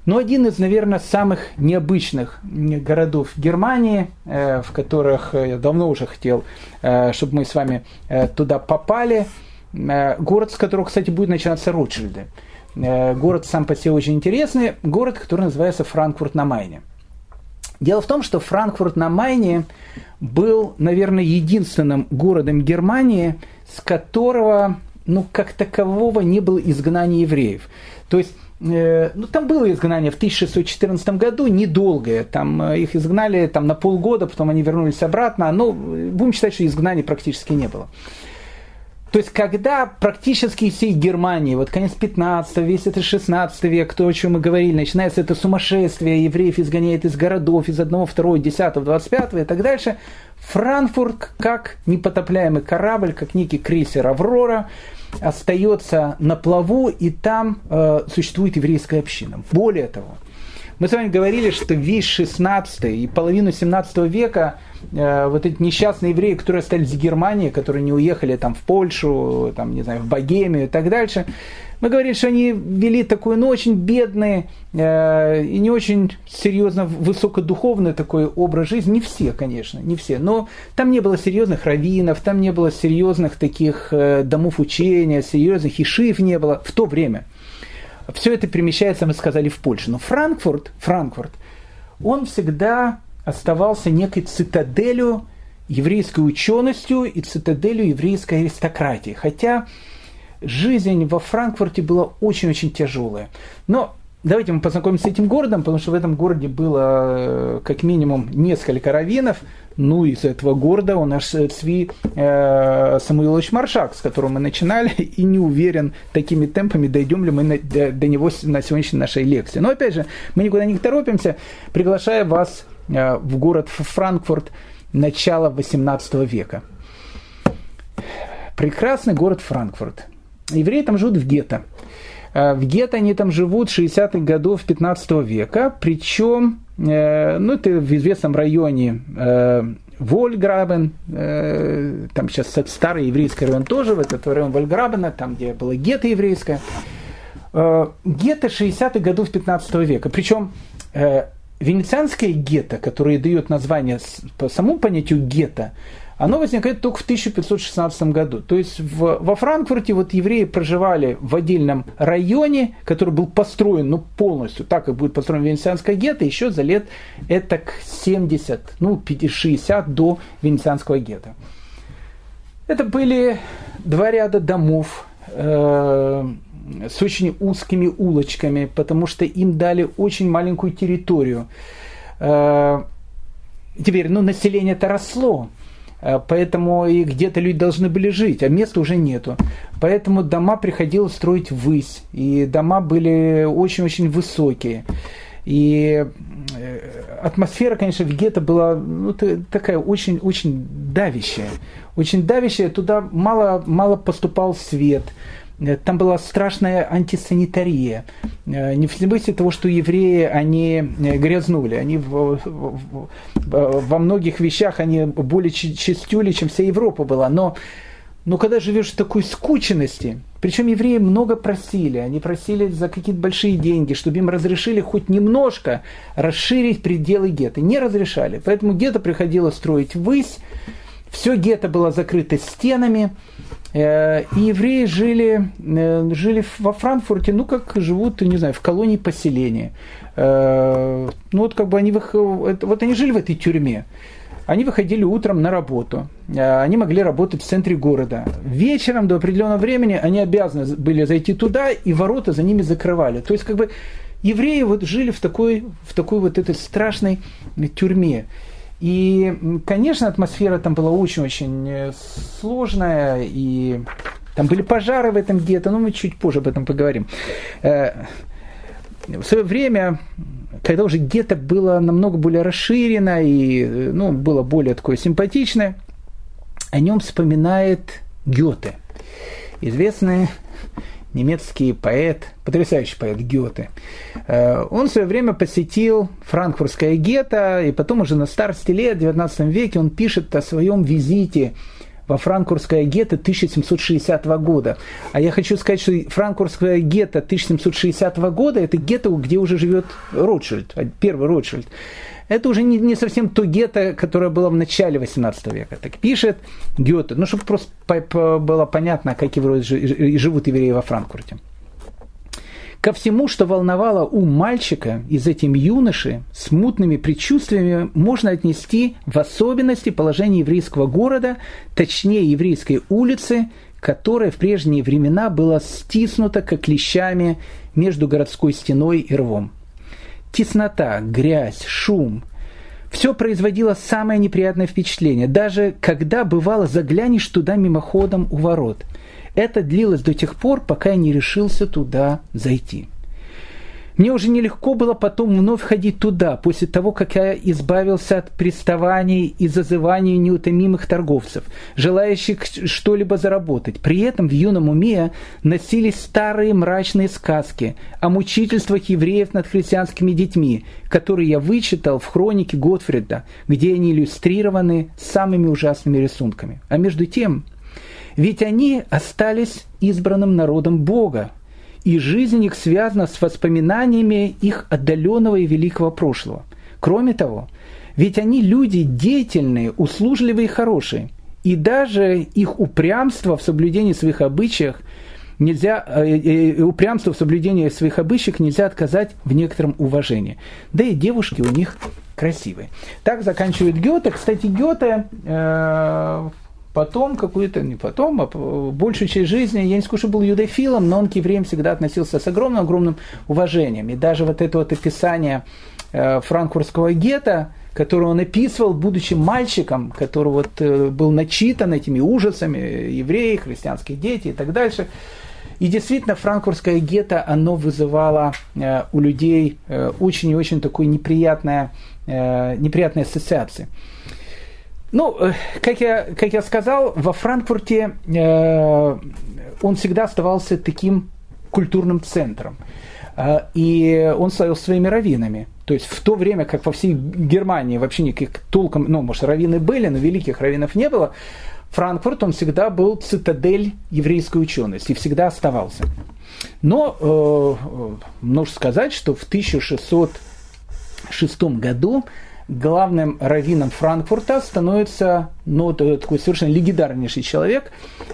Но один из, наверное, самых необычных городов Германии, э, в которых я давно уже хотел, э, чтобы мы с вами туда попали, город, с которого, кстати, будет начинаться Ротшильды. Э, город сам по себе очень интересный. Город, который называется Франкфурт на Майне. Дело в том, что Франкфурт на Майне был, наверное, единственным городом Германии, с которого, ну, как такового не было изгнания евреев. То есть э, ну, там было изгнание в 1614 году, недолгое. Там э, их изгнали там, на полгода, потом они вернулись обратно. Но будем считать, что изгнания практически не было. То есть, когда практически всей Германии, вот конец 15 весь это 16 век, то, о чем мы говорили, начинается это сумасшествие, евреев изгоняет из городов, из одного, второго, десятого, двадцать пятого и так дальше, Франкфурт, как непотопляемый корабль, как некий крейсер «Аврора», остается на плаву, и там э, существует еврейская община. Более того, мы с вами говорили, что весь 16 и половину 17 века э, вот эти несчастные евреи, которые остались в Германии, которые не уехали там в Польшу, там, не знаю, в Богемию и так дальше, мы говорили, что они вели такой, ну, очень бедный э, и не очень серьезно высокодуховный такой образ жизни. Не все, конечно, не все. Но там не было серьезных раввинов, там не было серьезных таких э, домов учения, серьезных ишив не было в то время – все это перемещается, мы сказали, в Польшу. Но Франкфурт, Франкфурт, он всегда оставался некой цитаделью еврейской ученостью и цитаделью еврейской аристократии. Хотя жизнь во Франкфурте была очень-очень тяжелая. Но давайте мы познакомимся с этим городом, потому что в этом городе было э, как минимум несколько раввинов, ну, из этого города у нас Цви э, Самуилович Маршак, с которого мы начинали, *laughs* и не уверен, такими темпами дойдем ли мы на, до, до него на сегодняшней нашей лекции. Но, опять же, мы никуда не торопимся, приглашая вас э, в город Франкфурт начала 18 века. Прекрасный город Франкфурт. Евреи там живут в гетто. Э, в гетто они там живут 60-х годов 15 века, причем Э, ну, это в известном районе э, Вольграбен, там сейчас старый еврейский район тоже, в этот район Вольграбена, там, где было гетто еврейское. Гетто 60-х годов 15 века. Причем венецианское гетто, которое дает название по самому понятию гетто, оно возникает только в 1516 году. То есть в, во Франкфурте вот евреи проживали в отдельном районе, который был построен ну, полностью, так как будет построен Венецианское гетто, еще за лет это 70, ну 60 до Венецианского гетто. Это были два ряда домов э, с очень узкими улочками, потому что им дали очень маленькую территорию. Э, теперь, ну, население-то росло. Э, поэтому и где-то люди должны были жить, а места уже нету. Поэтому дома приходилось строить ввысь, и дома были очень-очень высокие. И э, атмосфера, конечно, в гетто была ну, такая очень-очень давящая. Очень давящая, туда мало, мало поступал свет, там была страшная антисанитария. Э, не в смысле того, что евреи, они э, грязнули. Они в, в, во многих вещах они более чистюли, чем вся Европа была. Но, но когда живешь в такой скученности, причем евреи много просили, они просили за какие-то большие деньги, чтобы им разрешили хоть немножко расширить пределы гетто. Не разрешали. Поэтому гетто приходилось строить ввысь, все гетто было закрыто стенами, Э, и евреи жили, э, жили во Франкфурте, ну, как живут, не знаю, в колонии поселения. Э, ну, вот как бы они, вот они жили в этой тюрьме. Они выходили утром на работу. Они могли работать в центре города. Вечером до определенного времени они обязаны были зайти туда, и ворота за ними закрывали. То есть, как бы, евреи вот жили в такой, в такой вот этой страшной тюрьме. И, конечно, атмосфера там была очень-очень э, сложная, и там были пожары в этом гетто, но мы чуть позже об этом поговорим. Э, в свое время, когда уже гетто было намного более расширено и ну, было более такое симпатичное, о нем вспоминает Гёте, известный немецкий поэт, потрясающий поэт Гёте. Э, он в свое время посетил франкфуртское гетто, и потом уже на старости лет, в 19 веке, он пишет о своем визите во франкфуртское гетто 1760 года. А я хочу сказать, что франкфуртское гетто 1760 года – это гетто, где уже живет Ротшильд, первый Ротшильд это уже не, не совсем то гетто, которое было в начале 18 века. Так пишет Гёте, ну, чтобы просто по, по, было понятно, как и живут евреи во Франкфурте. Ко всему, что волновало ум мальчика из этим юноши, смутными предчувствиями можно отнести в особенности положение еврейского города, точнее еврейской улицы, которая в прежние времена была стиснута как клещами между городской стеной и рвом. Теснота, грязь, шум. Все производило самое неприятное впечатление, даже когда бывало заглянешь туда мимоходом у ворот. Это длилось до тех пор, пока я не решился туда зайти. Мне уже нелегко было потом вновь ходить туда, после того, как я избавился от приставаний и зазываний неутомимых торговцев, желающих что-либо заработать. При этом в юном уме носились старые мрачные сказки о мучительствах евреев над христианскими детьми, которые я вычитал в хронике Готфрида, где они иллюстрированы самыми ужасными рисунками. А между тем, ведь они остались избранным народом Бога, и жизнь их связана с воспоминаниями их отдаленного и великого прошлого. Кроме того, ведь они люди деятельные, услужливые и хорошие, и даже их упрямство в соблюдении своих обычаев нельзя, э, э, упрямство в соблюдении своих обычаев нельзя отказать в некотором уважении. Да и девушки у них красивые. Так заканчивает Гёте. Кстати, Гёте э, потом какую-то, не потом, а большую часть жизни, я не скажу, что был юдофилом, но он к евреям всегда относился с огромным-огромным уважением. И даже вот это вот описание э, франкфуртского гетто, которое он описывал, будучи мальчиком, который вот э, был начитан этими ужасами евреи, христианские дети и так дальше. И действительно, франкфуртское гетто, оно вызывало э, у людей очень и очень такой неприятные, неприятные ассоциации. Ну, э, как я, как я сказал, во Франкфурте э, он всегда оставался таким культурным центром. Э, и он славил своими раввинами. То есть в то время, как во всей Германии вообще никаких толком, ну, может, раввины были, но великих раввинов не было, Франкфурт, он всегда был цитадель еврейской учености и всегда оставался. Но э, нужно сказать, что в 1606 году главным раввином Франкфурта становится ну, такой совершенно легендарнейший человек,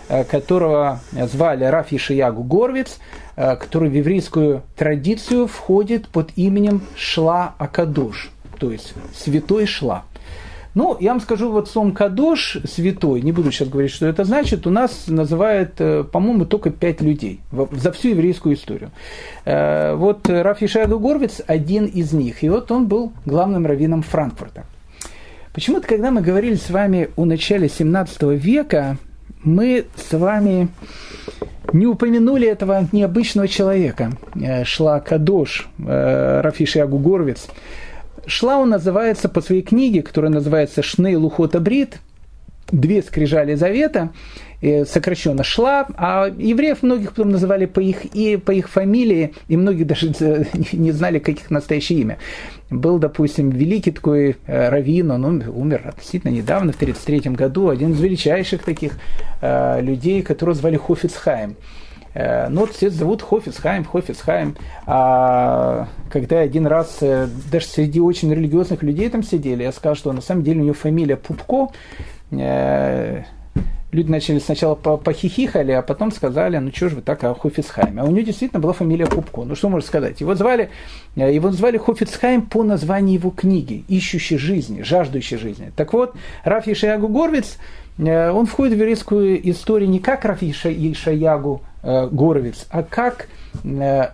э, которого звали Раф Ишиягу Горвиц, э, который в еврейскую традицию входит под именем Шла Акадош, то есть святой Шла. Ну, я вам скажу, вот словом «кадош» святой, не буду сейчас говорить, что это значит, у нас называют, э, по-моему, только пять людей за всю еврейскую историю. Э, вот Раф Ишайду Горвиц один из них, и вот он был главным раввином Франкфурта. Почему-то, когда мы говорили с вами о начале 17 века, мы с вами не упомянули этого необычного человека, э, Шла Кадош, Рафишиагу Горвиц, Шла он называется по своей книге, которая называется «Шней Лухота Брит», «Две скрижали завета», сокращенно «Шла», а евреев многих потом называли по их, и по их фамилии, и многие даже *laughs* не знали, как их настоящее имя. Был, допустим, великий такой э, раввин, он умер относительно недавно, в 1933 году, один из величайших таких э, людей, которого звали Хофицхайм. Э, ну, вот все зовут Хофицхайм, Хофицхайм. А когда один раз, э, даже среди очень религиозных людей там сидели, я сказал, что на самом деле у него фамилия Пупко. Э, люди начали сначала похихихали, а потом сказали, ну что же вы так о Хофицхайме. А у него действительно была фамилия Пупко. Ну что можно сказать? Его звали, его звали Хофицхайм по названию его книги «Ищущий жизни», «Жаждущий жизни». Так вот, Раф Ишиягу Горвиц, он входит в еврейскую историю не как Раф Ишаягу Горовиц, а как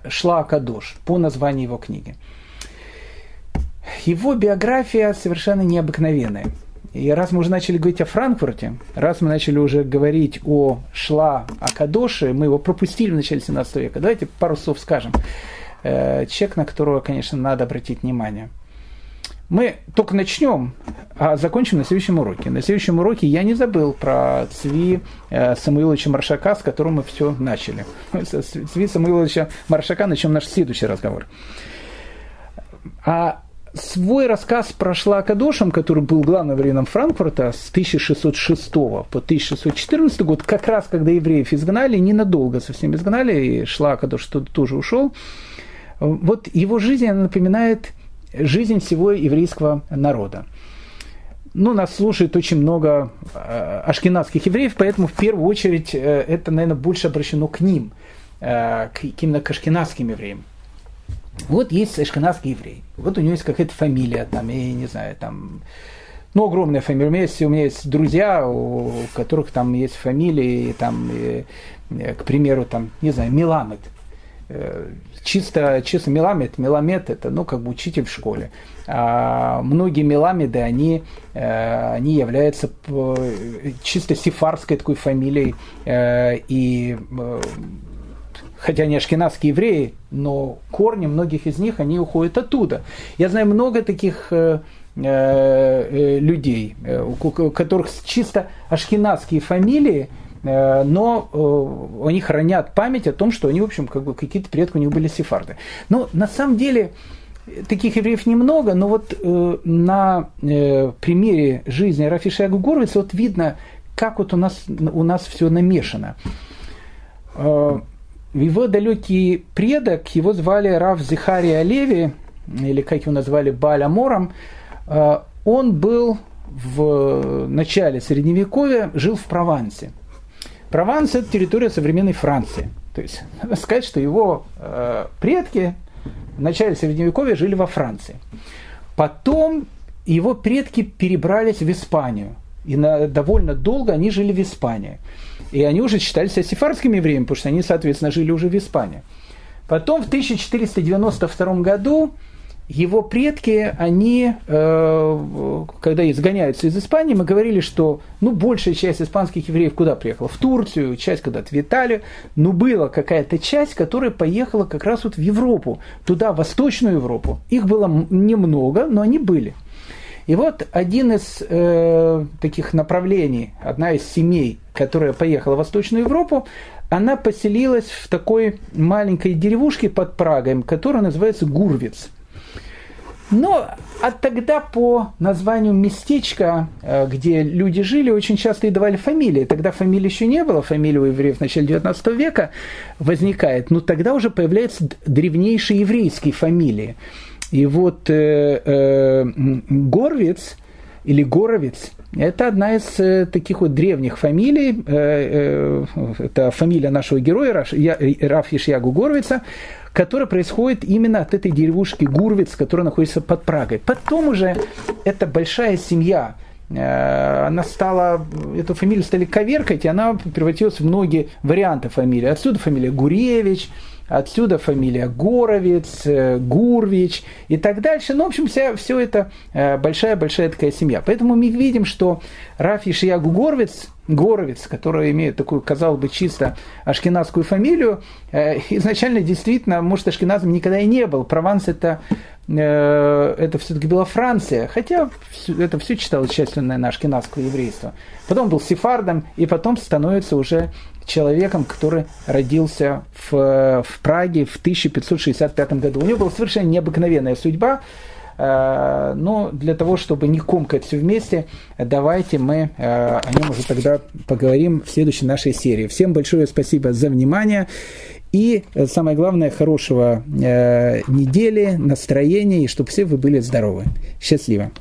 шла Кадош по названию его книги. Его биография совершенно необыкновенная. И раз мы уже начали говорить о Франкфурте, раз мы начали уже говорить о Шла Акадоше, мы его пропустили в начале 17 века, давайте пару слов скажем. Э, человек, на которого, конечно, надо обратить внимание. Мы только начнем, а закончим на следующем уроке. На следующем уроке я не забыл про Цви э, Самуиловича Маршака, с которым мы все начали. Цви Самуиловича Маршака начнем наш следующий разговор. А свой рассказ про Шлакадошем, который был главным раввином Франкфурта с 1606 по 1614 год, как раз когда евреев изгнали, ненадолго совсем изгнали, и Шлакадош тоже ушел, вот его жизнь напоминает жизнь всего еврейского народа. Ну, нас слушает очень много э, ашкенадских евреев, поэтому в первую очередь э, это, наверное, больше обращено к ним, э, к, именно к ашкенадским евреям. Вот есть ашкенадский еврей. Вот у него есть какая-то фамилия, там, я не знаю, там, ну, огромная фамилия. У меня есть, у меня есть друзья, у которых там есть фамилии, там, и, к примеру, там, не знаю, Миламед. Э, чисто, чисто Меламед, Меламед это, ну, как бы учитель в школе. А многие Меламеды, они, э, они являются э, чисто сифарской такой фамилией, и хотя они ашкенадские евреи, но корни многих из них, они уходят оттуда. Я знаю много таких людей, у которых чисто ашкенадские фамилии, но э, они хранят память о том, что они, в общем, как бы какие-то предки у них были сефарды. Но на самом деле таких евреев немного, но вот э, на э, примере жизни Рафиша Ягу Горовица вот видно, как вот у нас, у нас все намешано. Э, его далекий предок, его звали Рав Зихария Леви, или как его назвали Баля Мором, э, он был в начале Средневековья, жил в Провансе. Прованс – это территория современной Франции. То есть, *laughs* надо сказать, что его э, предки в начале Средневековья жили во Франции. Потом его предки перебрались в Испанию. И на, довольно долго они жили в Испании. И они уже считались сефардскими евреями, потому что они, соответственно, жили уже в Испании. Потом в 1492 году его предки, они, э, когда изгоняются из Испании, мы говорили, что ну, большая часть испанских евреев куда приехала? В Турцию, часть куда-то в Италию, но была какая-то часть, которая поехала как раз вот в Европу, туда, в Восточную Европу. Их было немного, но они были. И вот один из э, таких направлений, одна из семей, которая поехала в Восточную Европу, она поселилась в такой маленькой деревушке под Прагой, которая называется Гурвиц. Но а тогда по названию местечка, э, где люди жили, очень часто и давали фамилии. Тогда фамилии еще не было, фамилия у евреев в начале 19 века возникает, но тогда уже появляются древнейшие еврейские фамилии. И вот э, э, Горвиц или Горовец – это одна из э, таких вот древних фамилий. Э, э, это фамилия нашего героя Раф Ишьягу Горовица, которая происходит именно от этой деревушки Гурвиц, которая находится под Прагой. Потом уже это большая семья э, – она стала, эту фамилию стали коверкать, и она превратилась в многие варианты фамилии. Отсюда фамилия Гуревич, Отсюда фамилия Горовец, э, Гурвич и так дальше. Ну, в общем, вся, все это большая-большая такая семья. Поэтому мы видим, что Раф Ишиягу Горвец, Горовец, который имеет такую, казалось бы, чисто ашкенадскую фамилию, э, изначально действительно, может, ашкеназом никогда и не был. Прованс это э, это все-таки была Франция, хотя это все читалось частью, наверное, ашкенадского еврейства. Потом был сефардом, и потом становится уже человеком, который родился в, в Праге в 1565 году. У него была совершенно необыкновенная судьба, э, но для того, чтобы не комкать все вместе, давайте мы э, о нем уже тогда поговорим в следующей нашей серии. Всем большое спасибо за внимание. И э, самое главное, хорошего недели, настроения, и чтобы все вы были здоровы. Счастливо.